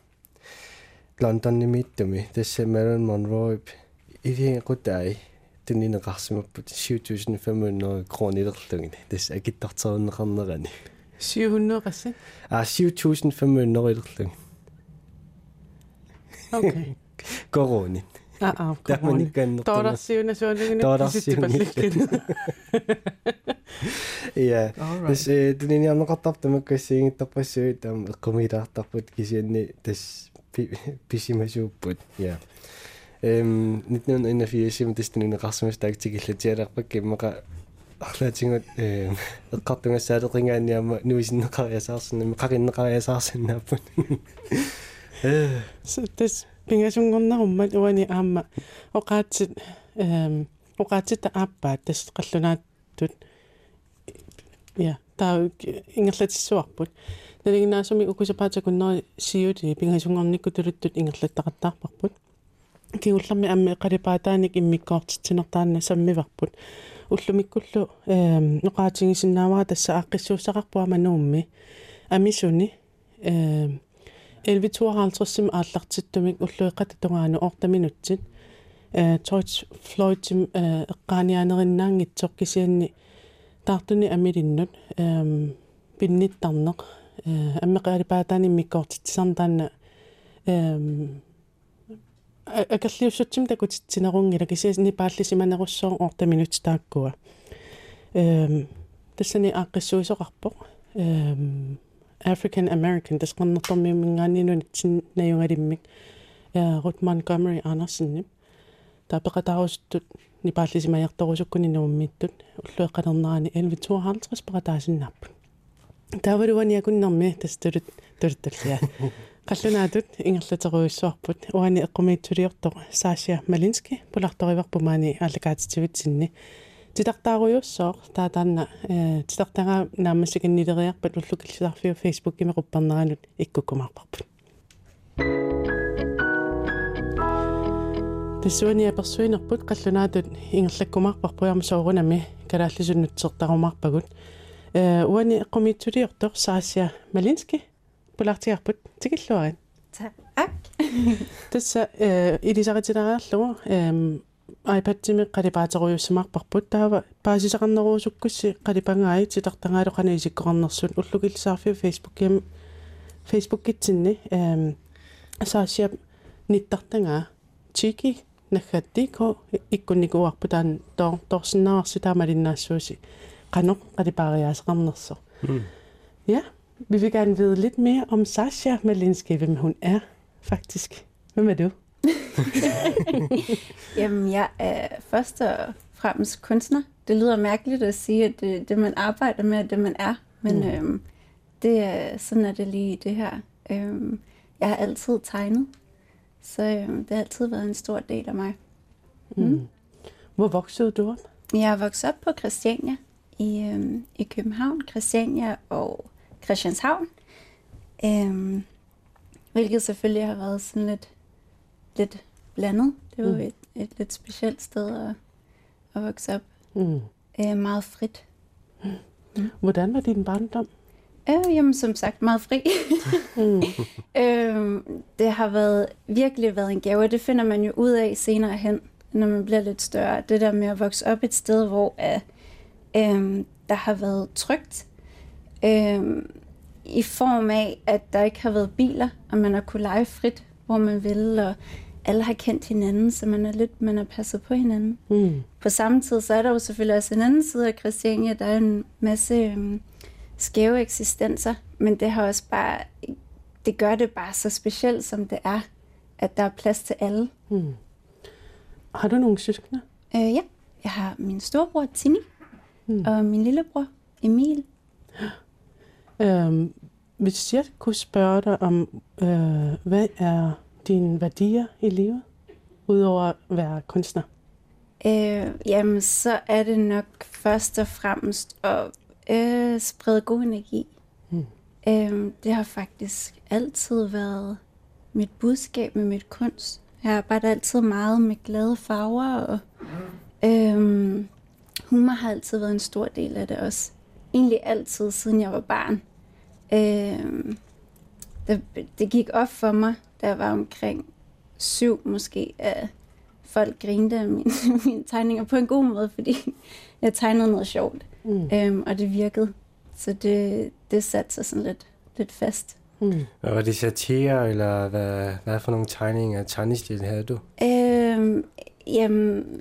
London nimmittumi tassa Marilyn Monroe ивиин qutaai тунинеқарсимаппут 7500 кроонилерлугини тас акиттартеруннеқарнерани 700 qassi а 7500 илерлуги okay корони а а тоорарсиуна суалугина тоорарсиуна я тас э тунинеқартар тамаккассиингиттарпассуи таам эққумилаартарпут кисианни тас писимасууппут я эм 1981 тестунинеқарсимас таактигиллатиалерпак киммақа арлаатингут э эққартунгассаалеқингаанниама нуисиннеқариасаарсиннами қариннеқариасаарсиннааппут э тас пингасунгорнаруммат уани аама оqaатсит эм оqaатсита ааппаат тас қаллунааттут я таа ингерлатиссуарпут налигинаасуми укусапаатакуннери сиути пингасунгорникку тулуттут ингерлаттақаттаарпарпут киулларми амми қалипаатааник иммиккоортитсинертаанна саммиварпут. Уллумиккуллу эм ноqaатингисиннаавара тасса ааққиссууссақарпуа мануумми амисуни эм 11:52 ааллартиттумик уллуиқата тунгаanu ортаминутсит э George Floyd э эққаанианериннаангитсоқ кисианни таартуни амилиннут. Эм пинниттарнеқ э аммеқалипаатаани миккоортитсарнтаанна эм акерлиуссутсим такутитсинерунгила кисиасни пааллисиманеруссоон ортаминут тааккуа эм тассани ааққиссуисоқарпоқ эм African American тасқарнэртормиумингаанинуни тиннаюнгалиммик э Рут Монтгомери Андерсенни тапеқатаарустут нипааллисимаярторусуккуни нууммиттут уллуэққалернерани 1152 пеқатаасиннаарпут таавалуани якуннэрми тастулут тулутталлиа қаллунаатут ингерлатеруиссуарпут уани эққумиитсулиортоқ Саашия Малински пуларториварпумаани аллакаатитивитсинни титартааруйуссоо таатаанна э титартага нааммасикиннилериарпат уллукиллисарфиу фейсбуккими қуппарнеранут иккуккумаарпарпут. Тассуани аперсуинерпут қаллунаатут ингерлаккумаарпарпуярма соорунами калааллисуннутсертарумаарпагут э уани эққумиитсулиортоқ Саашия Малински пулартиарпут тикиллуарин так тасса э илисаритилариарлугу эм iPad-тими қалипаатеруйуссамаарпарпут таава паасисақарнеруусуккусси қалипангаи титартангаалу қана исиккоқарнерсут уллукиллисаарфиу Facebook-ким Facebook-китсинни эм асаасиап ниттартангаа чики наггаттико иккунникуарпу таан тоо торсиннаарси таамалиннаассууси qanoq qalipariaasaqarnerso ja vi vil gerne vide lidt mere om Sasha Malinski, hvem hun er, faktisk. Hvem er du? [LAUGHS] Jamen, jeg er først og fremmest kunstner. Det lyder mærkeligt at sige, at det, det man arbejder med, er det man er. Men mm. øhm, det er, sådan er det lige det her. Øhm, jeg har altid tegnet, så øhm, det har altid været en stor del af mig. Mm. Mm. Hvor voksede du op? Jeg er vokset op på Christiania i, øhm, i København. Christiania og Christianshavn. Øhm, hvilket selvfølgelig har været sådan lidt, lidt blandet. Det var mm. et, et lidt specielt sted at, at vokse op. Mm. Øh, meget frit. Mm. Hvordan var din barndom? Øh, jamen, som sagt, meget fri. mm. [LAUGHS] øh, det har været, virkelig været en gave, og det finder man jo ud af senere hen, når man bliver lidt større. Det der med at vokse op et sted, hvor øh, øh, der har været trygt, øh, i form af, at der ikke har været biler, og man har kunne lege frit, hvor man vil, og alle har kendt hinanden, så man er lidt, man har passet på hinanden. Mm. På samme tid, så er der jo selvfølgelig også en anden side af Christiania, der er en masse øhm, skæve eksistenser, men det har også bare, det gør det bare så specielt, som det er, at der er plads til alle. Mm. Har du nogle søskende? Øh, ja, jeg har min storebror Tini, mm. og min lillebror Emil. Øhm, hvis jeg kunne spørge dig om, øh, hvad er dine værdier i livet, udover at være kunstner? Øh, jamen, så er det nok først og fremmest at øh, sprede god energi. Mm. Øh, det har faktisk altid været mit budskab med mit kunst. Jeg arbejder altid meget med glade farver, og øh, humor har altid været en stor del af det også. Egentlig altid, siden jeg var barn. Øh, det, det gik op for mig, da jeg var omkring syv måske, at folk grinte af mine, [LAUGHS] mine tegninger på en god måde, fordi jeg tegnede noget sjovt, mm. øhm, og det virkede. Så det, det satte sig sådan lidt, lidt fast. Mm. Var det satire, eller hvad, hvad for nogle tegninger, tegnestil havde du? Øhm, jamen,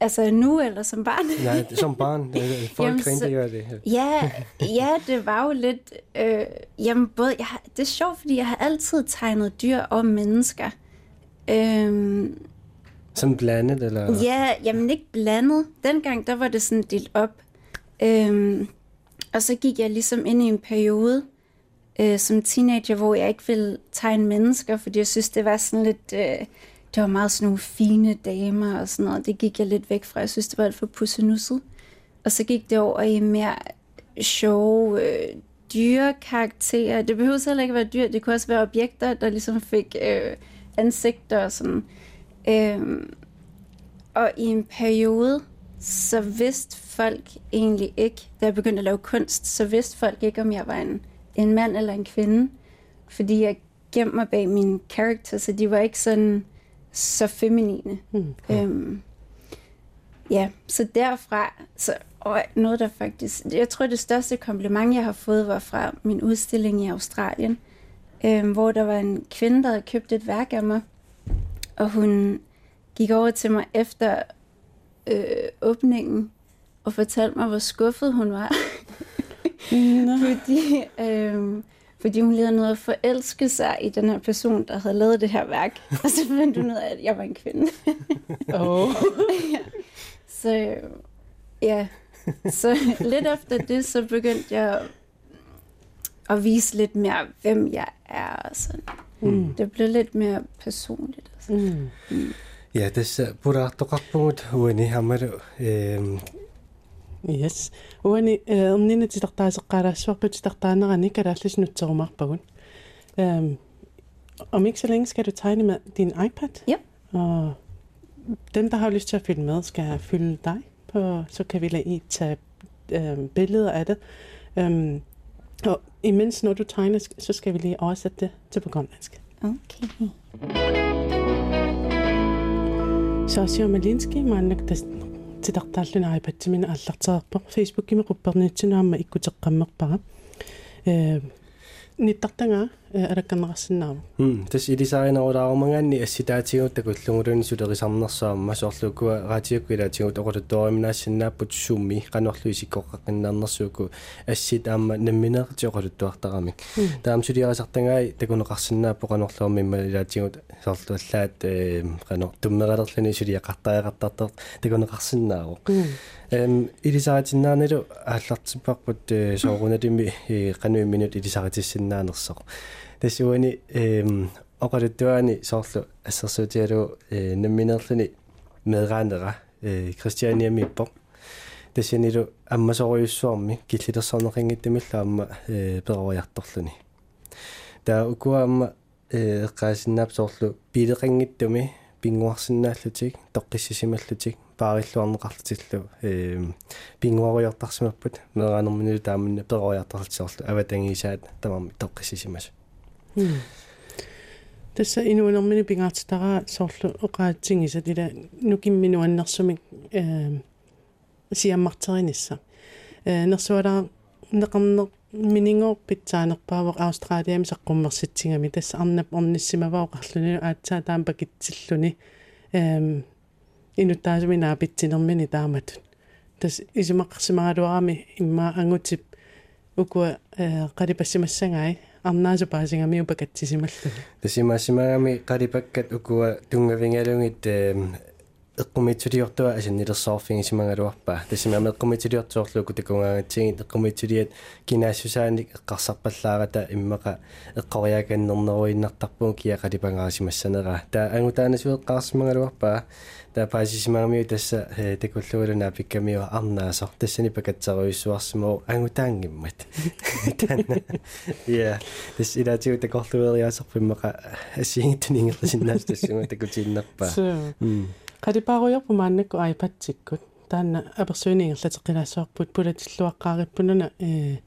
altså nu eller som barn? [LAUGHS] Nej, som barn. [LAUGHS] Folk jamen, jo af det. Ja, ja, det var jo lidt... Øh, jamen, både, jeg, det er sjovt, fordi jeg har altid tegnet dyr og mennesker. Øhm, sådan blandet, eller? Ja, jamen ikke blandet. Dengang, der var det sådan delt op. Øhm, og så gik jeg ligesom ind i en periode øh, som teenager, hvor jeg ikke ville tegne mennesker, fordi jeg synes, det var sådan lidt... Øh, det var meget sådan nogle fine damer og sådan noget. Det gik jeg lidt væk fra. Jeg synes, det var alt for pussenusset. Og så gik det over i mere sjove øh, dyrekarakterer. Det behøvede heller ikke at være dyr. Det kunne også være objekter, der ligesom fik øh, ansigter og sådan. Øh, og i en periode, så vidste folk egentlig ikke, da jeg begyndte at lave kunst, så vidste folk ikke, om jeg var en, en mand eller en kvinde. Fordi jeg gemte mig bag mine karakter, så de var ikke sådan så feminine. Mm. Øhm, ja, så derfra, så, og noget der faktisk, jeg tror det største kompliment, jeg har fået, var fra min udstilling i Australien, øhm, hvor der var en kvinde, der havde købt et værk af mig, og hun gik over til mig efter øh, åbningen, og fortalte mig, hvor skuffet hun var. [LAUGHS] Fordi øh, fordi hun leder noget at forelske sig i den her person, der havde lavet det her værk. [LAUGHS] Og så fandt hun ud af, at jeg var en kvinde. [LAUGHS] oh. [LAUGHS] ja. Så ja, så lidt efter det, så begyndte jeg at vise lidt mere, hvem jeg er. Og sådan. Mm. Det blev lidt mere personligt. Altså. Mm. Mm. Ja, tässä puraartoqarpugut uani hamaru Yes. Uani ernina titartaaseqqaalaassuarput titartaanerani kalaallusnutserumarpagun. Øhm om ikke så længe skal du tegne med din iPad. Ja. Og dem, der har lyst til at fylde med, skal fylde dig på, så kan vi lade I tage øhm, billeder af det. Øhm, og imens når du tegner, så skal vi lige oversætte det til på grønlandsk. Okay. Саасио Малински мааннак тас титартааллуна айпатсимина аллартерерпо фейсбуккими qupperniitsunaamma ikkutеққаммерпара э ниттартангаа алакканнеқарсинаава м тас илисааринерулаарумангаанни асситаатигуутта куллугулуни сулерисарнерсаама масоорлуккуа раатиукку илаатигут оқулуттуариминаассиннааппут сумми qanorlu аама намминеэрти оқулуттуартарамик таам сулиарисартангаи такунеқарсинааппо qanorluумми имма илаатигут соорлуаллаат э qanor туммеқалерлуни сулиақартариақартартар такунеқарсиннааву эм илисаатиннаанилу ааллартиппарпут соорунатими qanui minut илисаатиссиннаанерсоқ тасуани эм оқалуттуаани соорлу ассерсуутиалу э намминерлүни меэраанера э кристианиамиппо. Тасинилу аммасориуссуарми киллилерсорнеқингиттамилла амма э перориарторлуни таа укуаама э эққаасиннаап соорлу пилеқангиттуми пингуарсинааллутик тоққиссисималлутик паариллуарнеқарлутиллу э пингуариортарсимаппут меэраанерминилу тааминна перориартарлутсоорлу аватангисаат тамарми тоққиссисимас tässä inuanermini pingaartitara soorlu oqaatsingisa tila nukimminuannersumik siammarterinissa nersualaa neqarner miningorpit saanerpaavoq australiami saqqummersitsigami tassa arnap ornissimavao qarluni aatsaa taampa kitsilluni inuttaasumi naapitsinermini taamatun. Tas isumaqarsimaruarami imma angutip ukua qalipassimassangai арнаасу паасингами упакатсисималлу тасимаассимагами қалипаккат укуа тунгавингалунгит эққумитсулиортуа асаннилерсоорфингисимагалуарпаа тасимаама эққумитсулиортсоорлуку такунгаагатсигит эққумитсулиат кинаассусааник эққарсарпаллаарата иммақа эққориаканнернеруиннартарпуун кия қалипангаасимассанера таа ангутаанасуэққарсимагалуарпаа та паасисимаамиу тасса такуллугалуна пиккамиу арнаасо тассани пакатсаруиссуарсимоо ангутаангиммат танна я тас илаатиу такорлуериаасерпиммака ассигиттунингерласиннаас тассуга такутииннерпаа qalipaaruyarpu maannakku aipatsikкут таанна аперсуинингерлатеққилаассуарпут пулатиллуаққаариппунуна э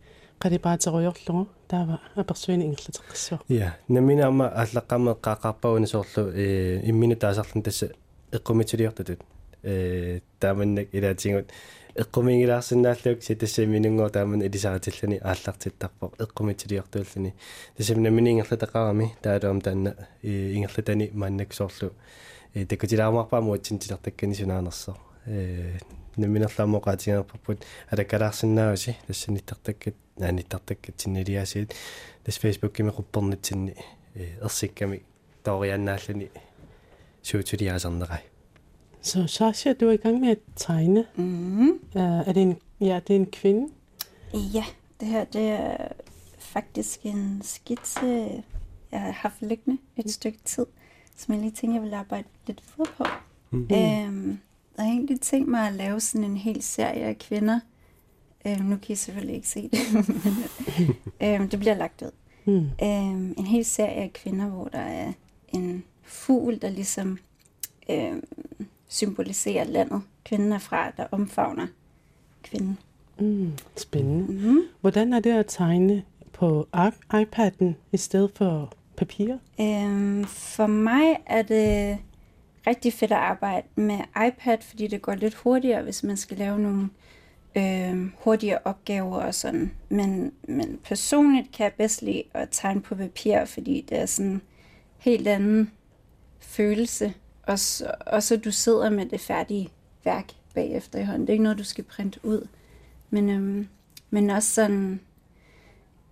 qalipaateruyorlugu taava apersuini ingерлатеққиссуар я наминаама аллаққаммеққаақарпауни соорлу э иммину таасарлун тасса эққумитилиортутут э тааманнак илаатингут эққумингилаарсинааллук ситассами минунгоо тааман илисаратиллани ааллартиттарпо эққумитилиортууллани тасамна минингерлатақарами таалуам таанна ингерлатани мааннак соорлу э текутилаармарпааму атсинтилертаккани сунаанерсо э наминерлаамоqaатингерпарпут алаккалаарсинааси тассаниттартаккат нааниттартаккат синнилиасиит тас фейсбуккими qupperнитсинни э ерсикками тоорианнааллани суутулиаасарнерай Så Sasha, du er i gang med at tegne. Mm. Uh, er det en, ja, det er en kvinde? Ja, det her det er faktisk en skitse, jeg har haft liggende et stykke tid, som jeg lige tænker, jeg vil arbejde lidt videre på. Mm. Øhm, jeg har egentlig tænkt mig at lave sådan en hel serie af kvinder. Øhm, nu kan I selvfølgelig ikke se det, [LAUGHS] men øhm, det bliver lagt ud. Mm. Øhm, en hel serie af kvinder, hvor der er en fugl, der ligesom øhm, symboliserer landet, kvinden er fra, der omfavner kvinden. Mm, spændende. Mm-hmm. Hvordan er det at tegne på iPad'en i stedet for papir? Øhm, for mig er det rigtig fedt at arbejde med iPad, fordi det går lidt hurtigere, hvis man skal lave nogle øh, hurtigere opgaver og sådan. Men, men personligt kan jeg bedst lide at tegne på papir, fordi det er sådan en helt anden følelse. Og så, og så du sidder med det færdige værk bagefter i hånden. Det er ikke noget, du skal printe ud. Men, øhm, men også sådan,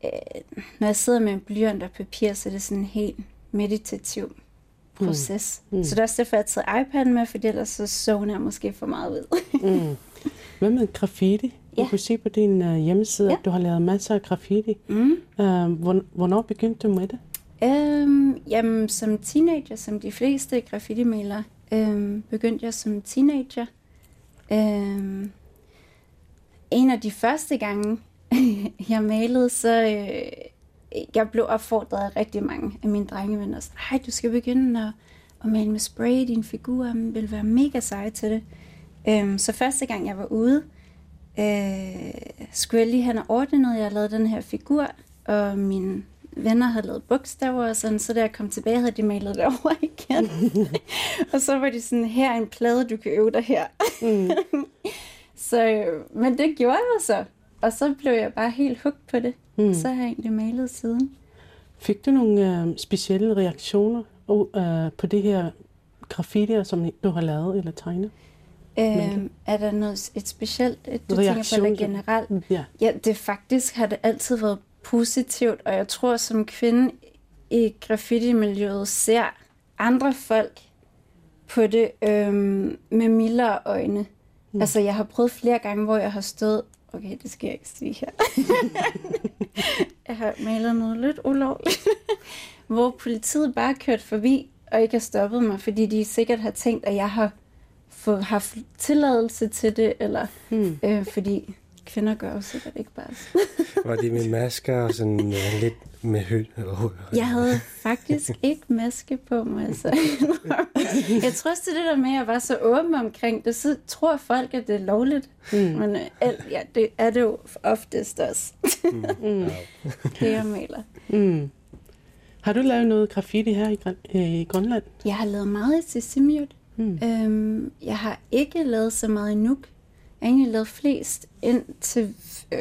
øh, når jeg sidder med en blyant og papir, så er det sådan en helt meditativ proces. Mm. Mm. Så det er også derfor, jeg har taget iPad'en med, fordi ellers så zoner jeg måske for meget ud. Mm. Hvad med graffiti? Ja. Du kunne se på din uh, hjemmeside, Ja. at du har lavet masser af graffiti. Mm. Uh, hvornår begyndte du med det? Øhm, jamen, som teenager, som de fleste graffiti-malere, øhm, begyndte jeg som teenager. Øhm, en af de første gange, [LAUGHS] jeg malede, så øh, jeg blev opfordret af rigtig mange af mine drengevenner. Så, Ej, du skal begynde at, at male med spray, din figur vil være mega sej til det. Øhm, så første gang jeg var ude, øh, skulle jeg lige have noget ordnet, jeg lavede den her figur, og mine venner havde lavet bogstaver og sådan, så da jeg kom tilbage, havde de malet det [LAUGHS] over igen. [LAUGHS] og så var de sådan, her er en plade, du kan øve dig her. Mm. så, øh, men det gjorde jeg så. Og så blev jeg bare helt hugt på det. Mm. Så har jeg egentlig malet siden. Fik du nogle uh, specielle reaktioner uh, på det her graffitier, som du har lavet eller tegnet? Øhm, er der noget et specielt, et, du tænker på, eller generelt? Ja. Ja, det faktisk har det altid været positivt, og jeg tror som kvinde i graffiti-miljøet ser andre folk på det øhm, med mildere øjne. Mm. Altså jeg har prøvet flere gange, hvor jeg har stået, okay, det skal jeg ikke sige her. [LAUGHS] jeg har malet noget lidt ulovligt, [LAUGHS] hvor politiet bare kørt forbi og ikke har stoppet mig, fordi de sikkert har tænkt, at jeg har fået, haft tilladelse til det, eller Mm. øh, fordi kvinder gør jo sikkert ikke bare [LAUGHS] Var det med masker og sådan uh, lidt med hø? Jeg havde faktisk [LAUGHS] ikke maske på mig, så jeg tror også, det er der med, at jeg var så åben omkring det, så tror folk, at det er lovligt. Mm. Men øh, al- ja, det er det jo oftest også, Mm. [LAUGHS] det jeg maler. Mm. Har du lavet noget graffiti her i, øh, i Grønland? Jeg har lavet meget i Sisimiut. Mm. Øhm, jeg har ikke lavet så meget i Nuuk. Jeg har egentlig lavet flest indtil øh,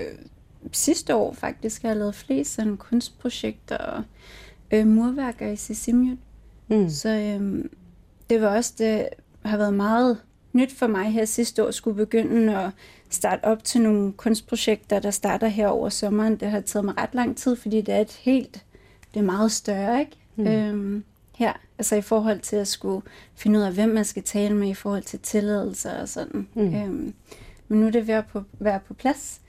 sidste år faktisk. Jeg har lavet flest sådan kunstprojekter og øh, murværker i Sisimiut. Mm. Så øhm, det var også, det har været meget nyt for mig her sidste år, at skulle begynde at starte op til nogle kunstprojekter, der starter her over sommeren. Det har taget mig ret lang tid, fordi det er et helt, det er meget større, ikke? Mm. Øhm, her, altså i forhold til at skulle finde ud af, hvem man skal tale med i forhold til tilladelser og sådan. Mm. Øhm, men nu er det ved at på, være på plads,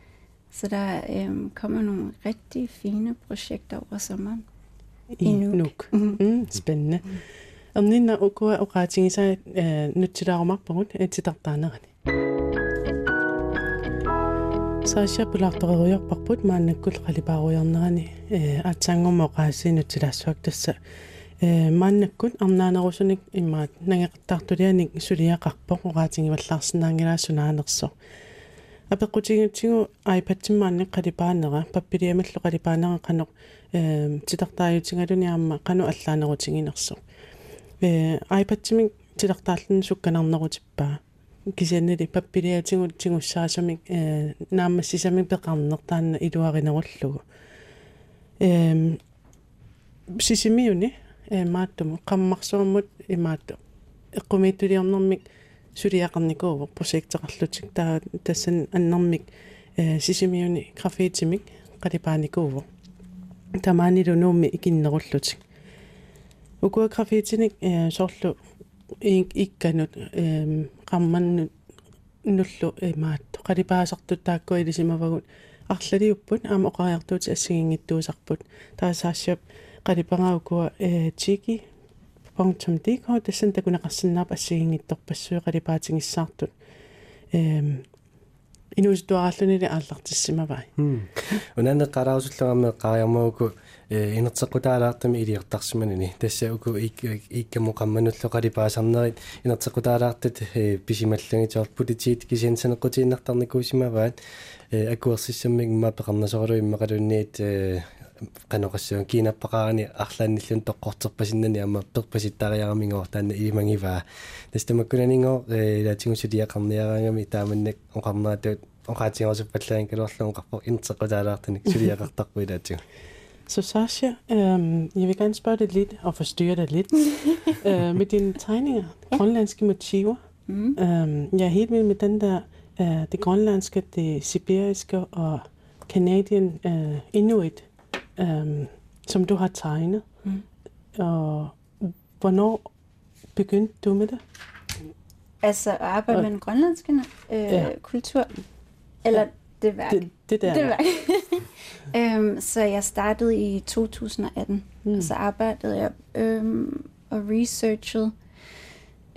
så der øhm, kommer nogle rigtig fine projekter over sommeren. I Nuuk. Nuuk. Mm. Mm. Spændende. Om nina ukua uqaatingi sa nutsidaarumarpagun etitartaanarani. Saasha pulaartoreruyorparput maannakkult qalipaarujarnerani aatsaangumo qaasi nutsilaassuak tassa мааннаккут арнаанерусуник иммаат нагеқартартулианик сулиақарпоқ уqaатингиваллаарсинаангилаассунаанерсо апеққутигутсигу айпатсиммаанне қалипаанера паппилиамаллу қалипаанера қано э титартааютингалуниарма қано аллаанерутингинерсо э айпатсимик тилертааллун сукканарнерутиппаа кисианнили паппилиатигут тигуссаасамик э наамассисамик пеқарнер таанна илуаринеруллугу. Эм сисимиуни э мааттуму қаммарсуармут имаатту эққумииттулиарнэрмик сулиақарникууву прожектеқарлутик таа тассан аннэрмик э сисимиуни граффитимик қалипааникууву тамаанилу нуумми икиннеруллутик укуа граффитиник э соорлу икканут qammannu nullu imaattu qalipaasertut taakku ilisимавагут арлалиуппут аама оқариартуути ассигингиттуусарпут таасаассиап qalipangaukkua э tiki.dk тассан такунеқарсинаап ассигингитторпассуи qalipaatingissаартут эм инуустуаарлунили ааллартиссимавай унанне қараусуллагаме қариармауку инертеқутаалаартами илиертарсиманини тасса уку иккаму қаммануллоқали паасарнерит инертеқутаалаартат писималлагитиор политиит кисиансанеқутииннартарникуусимаваат акуерсиссаммик ма пеқарнасорулу иммақалунниит qanoqassuun kiinapпақарани арлаанниллун тоққортерпасиннани ама перпаситтариарамингоор таанна илимангиваа тастамаккунанингоо илаатигусулиақарниараангами тааманнак оқарнаатуут оқаатингорсуппаллаан калуарлуун қарпо интеқутаалаартаник сулиақартарпу илаатигу Så Sasha, øhm, jeg vil gerne spørge dig lidt og forstyrre dig lidt øh, med dine tegninger, ja. grønlandske motiver. Mm. Øhm, jeg er helt vild med den der, øh, det grønlandske, det sibiriske og Canadian øh, Inuit, øh, som du har tegnet. Mm. Og hvornår begyndte du med det? Altså at arbejde og, med den grønlandske øh, ja. kultur? Eller det værk? Det, det der. Det værk. [LAUGHS] øhm, så jeg startede i 2018, mm. og så arbejdede jeg øhm, og researchede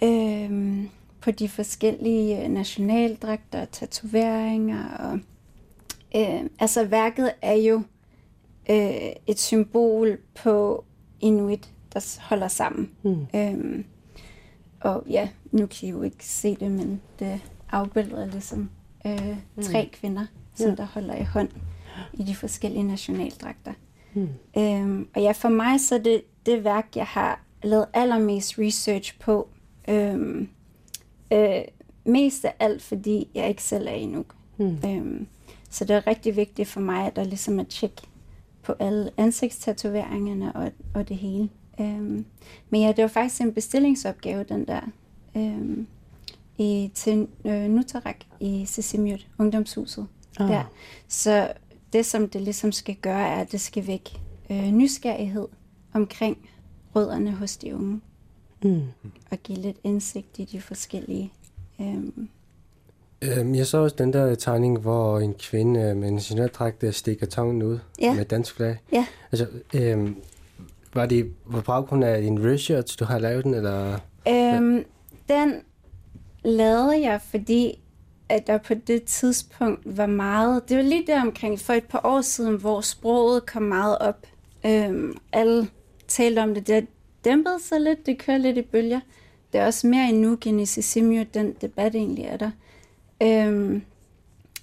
øhm, på de forskellige nationaldragter, tatoveringer. Og, øh, altså værket er jo øh, et symbol på Inuit, der holder sammen. Mm. Øhm, og ja, nu kan I jo ikke se det, men det afbilder ligesom øh, tre mm. kvinder, som ja. der holder i hånd i de forskellige nationaldragter. Mm. Øhm, og ja, for mig så er det det værk, jeg har lavet allermest research på. Øhm, øh, mest af alt, fordi jeg ikke selv er endnu. Mm. Øhm, så det er rigtig vigtigt for mig, at der ligesom er tjek på alle ansigtstatoveringerne og, og det hele. Øhm, men ja, det var faktisk en bestillingsopgave, den der, øhm, i, til øh, Nutarak i Sisimiut, ungdomshuset. Oh. Der. Så det, som det ligesom skal gøre, er, at det skal vække øh, nysgerrighed omkring rødderne hos de unge. Mm. Og give lidt indsigt i de forskellige. Øhm. Øhm, jeg så også den der tegning, hvor en kvinde med en ingeniørdragt stikker tongen ud ja. med dansk flag. Ja. Altså, øhm, var det på baggrund af din research, du har lavet den, eller? Øhm, den lavede jeg, fordi at der på det tidspunkt var meget... Det var lige der omkring for et par år siden, hvor sproget kom meget op. Øhm, alle talte om det. Det dæmpet sig lidt, det kører lidt i bølger. Det er også mere endnu end i Sisimio, den debat egentlig er der. Øhm,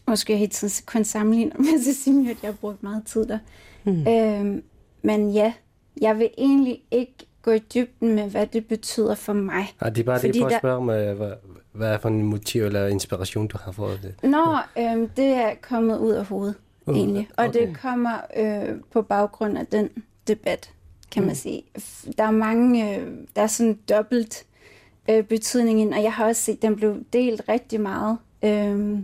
måske jeg helt tiden kun sammenligne med Sisimio, at jeg har brugt meget tid der. Mm. Øhm, men ja, jeg vil egentlig ikke gå i dybden med, hvad det betyder for mig. Ja, det er bare det, for at spørge mig, hvad, hvad er for en motiv eller inspiration, du har fået det? Nå, øhm, det er kommet ud af hovedet, uh, egentlig. Og okay. det kommer øh, på baggrund af den debat, kan mm. man sige. Der er mange, øh, der er sådan dobbelt øh, betydning ind, og jeg har også set, den blev delt rigtig meget. Øh,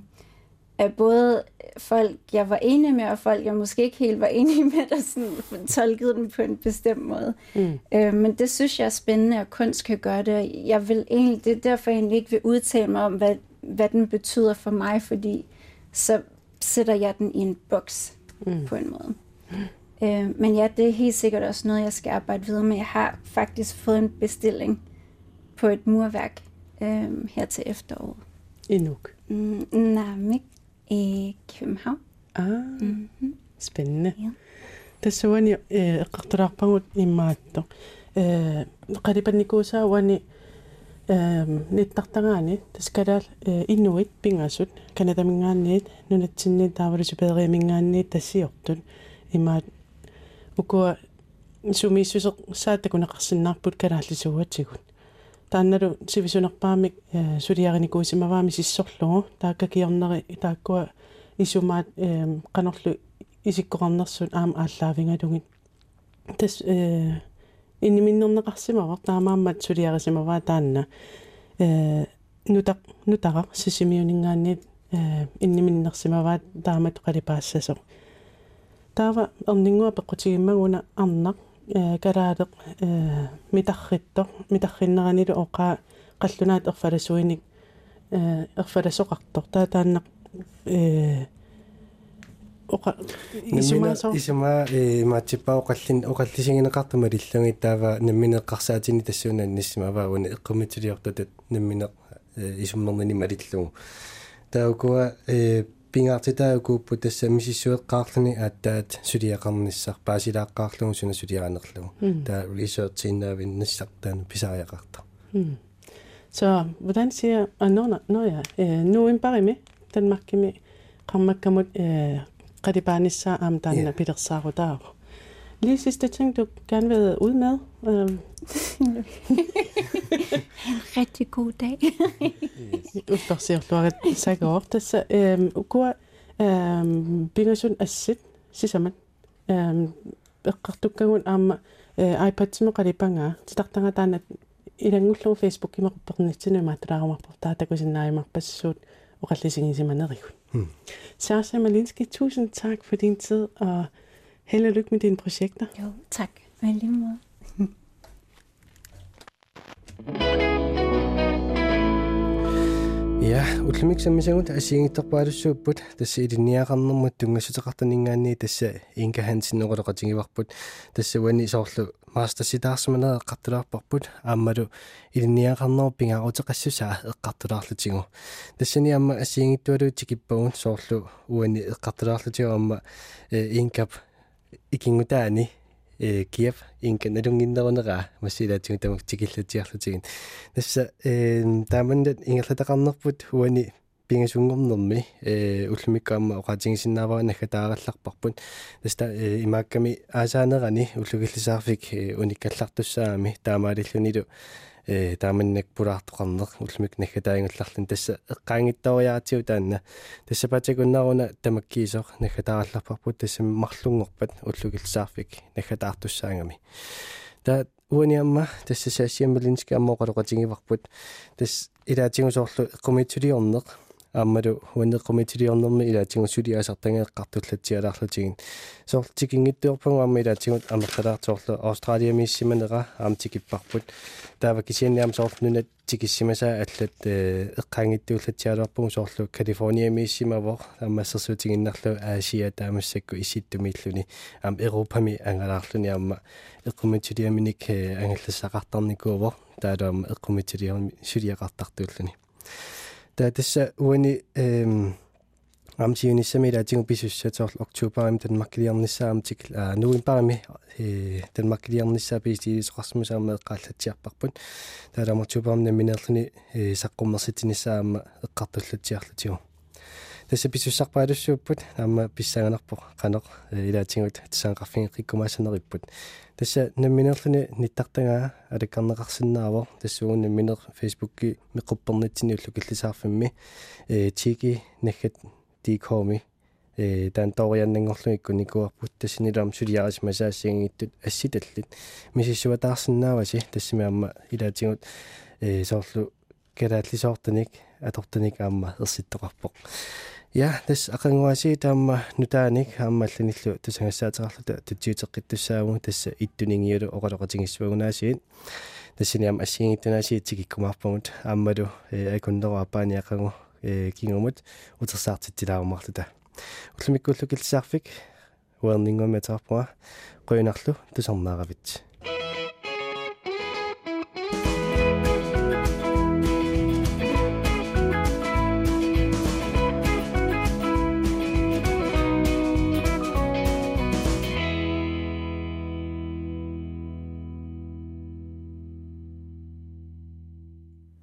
af både folk, jeg var enig med, og folk, jeg måske ikke helt var [LAUGHS] enig med, der sådan tolkede den på en bestemt måde. Mm. Øh, men det synes jeg er spændende, at kunst kan gøre det. Jeg vil egentlig, det er derfor, jeg egentlig ikke vil udtale mig om, hvad, hvad den betyder for mig, fordi så sætter jeg den i en boks mm. på en måde. Mm. Øh, men ja, det er helt sikkert også noget, jeg skal arbejde videre med. Jeg har faktisk fået en bestilling på et murværk øh, her til efteråret. Inuk? Mm, نعمك في محاو اه سبنة تسواني اقتراق بانوت إماتو قريبا نكوسا واني nittaqtangaani taskalaal inuit pingasut kanadamingaanniit nunatsinniit taavarisupeerimingaanniit tassiortut imaat ukua sumiissuseq saattakunaqarsinnarput kalaallisuguatigut таанналу сивисунерпаамик сулиариникуусимаваами сиссорлугу. Тааккакиорнери тааккуа исумаат канорлу исиккоқарнерсут аама ааллаавингалугит тас э инниминнернеқарсимавар таамааммат сулиарисимаваа таанна. Э нутақ нутара сисимиунингаанниит э инниминнерсимаваат таамат қалипаассасо таава эрнингуа пеққутигиммагуна арнақ э калаалеқ э митарритто митарриннеранилу оқаа қаллунаат ерфаласуиник э ерфаласоқартор таа тааннақ э оqa исумаасо исума э матиппаа оқаллин оқаллисигинеқартума лиллунги таава намминеққарсаатини тассуунаа ниссимаваагуни эққумитилиортутат намминеқ исуммернини малиллугу таукуа э пингаартитаагууппу тасса мисиссуэққаарлуни ааттаат сулиақарниссар паасилааққаарлугу суна сулиаанерлугу таа research-иннаавин нассартаана писариақарта Så hvordan siger, og når, når jeg, øh, nu er bare med, den magter med, kommer kamut qadipaanissa aam taanna pilersaarutaa. Lige sidste ting, du gerne vil ud med? en [LAUGHS] rigtig god dag. Uttarsirluarit sagaor tassa ukua pingasun assit sisaman eqqartukkagun aamma iPad-sima qalipanga titartanga taanat ilangullugu Facebook imequppernitsinumaa maatulaarumarpor taatakusinnaaimarpassuut oqallisigisimanerigut Sasha Malinski, tusind tak for din tid, og held og lykke med dine projekter. Jo, tak. Og lige måde. Ja, ulmik sammisangут асиингитторпаалуссууппут тасса илинниақарнэрмут тунгасутеқартанингаанни тасса инка хансиннеқулеқатингиварпут тасса вани соорлу маастаситаарсманаа эққартулаарпарпут ааммалу илинниақарнер пингаарутеқассусаа эққартулаарлутигу тассани аама асиингиттуалу тикиппагун соорлу уани эққартулаарлутигу аама инкап икингутаани э киев инка налунгиннерунера массилаатигу тамак тикиллатиарлутигин тасса э таамандат ингерлатақарнерпут уани пингасунгорнерми э уллумиккаама оқатингисиннааваа нахатааралларпарпут. Таста имаакками аасаанерани уллугиллисаарфик униккаллартуссаами таамаалиллунилу э тааманнак пулаартоқарнер уллумик нахатаангулларлун тасса эққаангиттариаатиу таанна тасса патагуннаруна тамаккиисоқ нахатааралларпарпут тасса марлунгорпат уллугиллисаарфик нахатаартуссаангами та униамма тасса саасиаммалински аммоқалоқатингиварпут тас илаатингусоорлу эққумитсулиорнеқ ааммалу хуанеққумитилиорнэрми илаатингу сулиасартангеэққартуллатсиалаарлутигин соорлтикингиттуорпагу аама илаатингут амерлалаартоорлу австралия миссиманера аамтикиппарпут таава кисианниам соорлнунат тикиссимасаа аллат эққаангиттууллатсиалуарпагу соорлу калифорния миссимавор аммассерсуутигиннарлу аасия таамассакку иситтумииллуни аам европами ангалаарлуни аама эққумитилиаминик ангаллассақартарникуувор таалуама эққумитилиами сулиақартартууллуни таа тасса уани эм амсиунissami лаатингу писуссатоор октуберим танмаккилиарниссаамтик нуимпарами э танмаккилиарниссаа пистилисоқарсмусаама эққааллатсиарпарпут таалама октуберим наминерлуни э саққуммерситиниссаама эққартуллатсиарлутигу тасса писуссарпаалуссууппут аама писсаганерпо қанеқ илаатингут тасаанқарфин қиккумаасанериппут тасса намминерлуни ниттартагаа алаккарнеқарсинаавор тассуугун намминер фейсбукки меқуппернитсини уллу киллисаарфимми э тики нахат дикоми э тан торианнангорлугикку никуарпут тассинилаам сулиарис масаассиангиттут асситаллит мисиссуатаарсинааваси тассими аама илаатингут э соорлу калааллисоортаник атортаник аама ерситтоқарпоқ ja тас ақангуаси таама нутааник ааммалланиллу тусангассаатеқарлута тутсиутеққиттуссаагу тасса иттунингиулу оқалоқатингиссуагунаасиит тассиниам ассиингиттунаасиит тикиккумаарпагут ааммалу акуннеру апааниақангу кингумут утерсаартиттилаарумарлута уллумиккууллу килсаарфик уернингуми атаарпуа қуинарлу тусарнааравит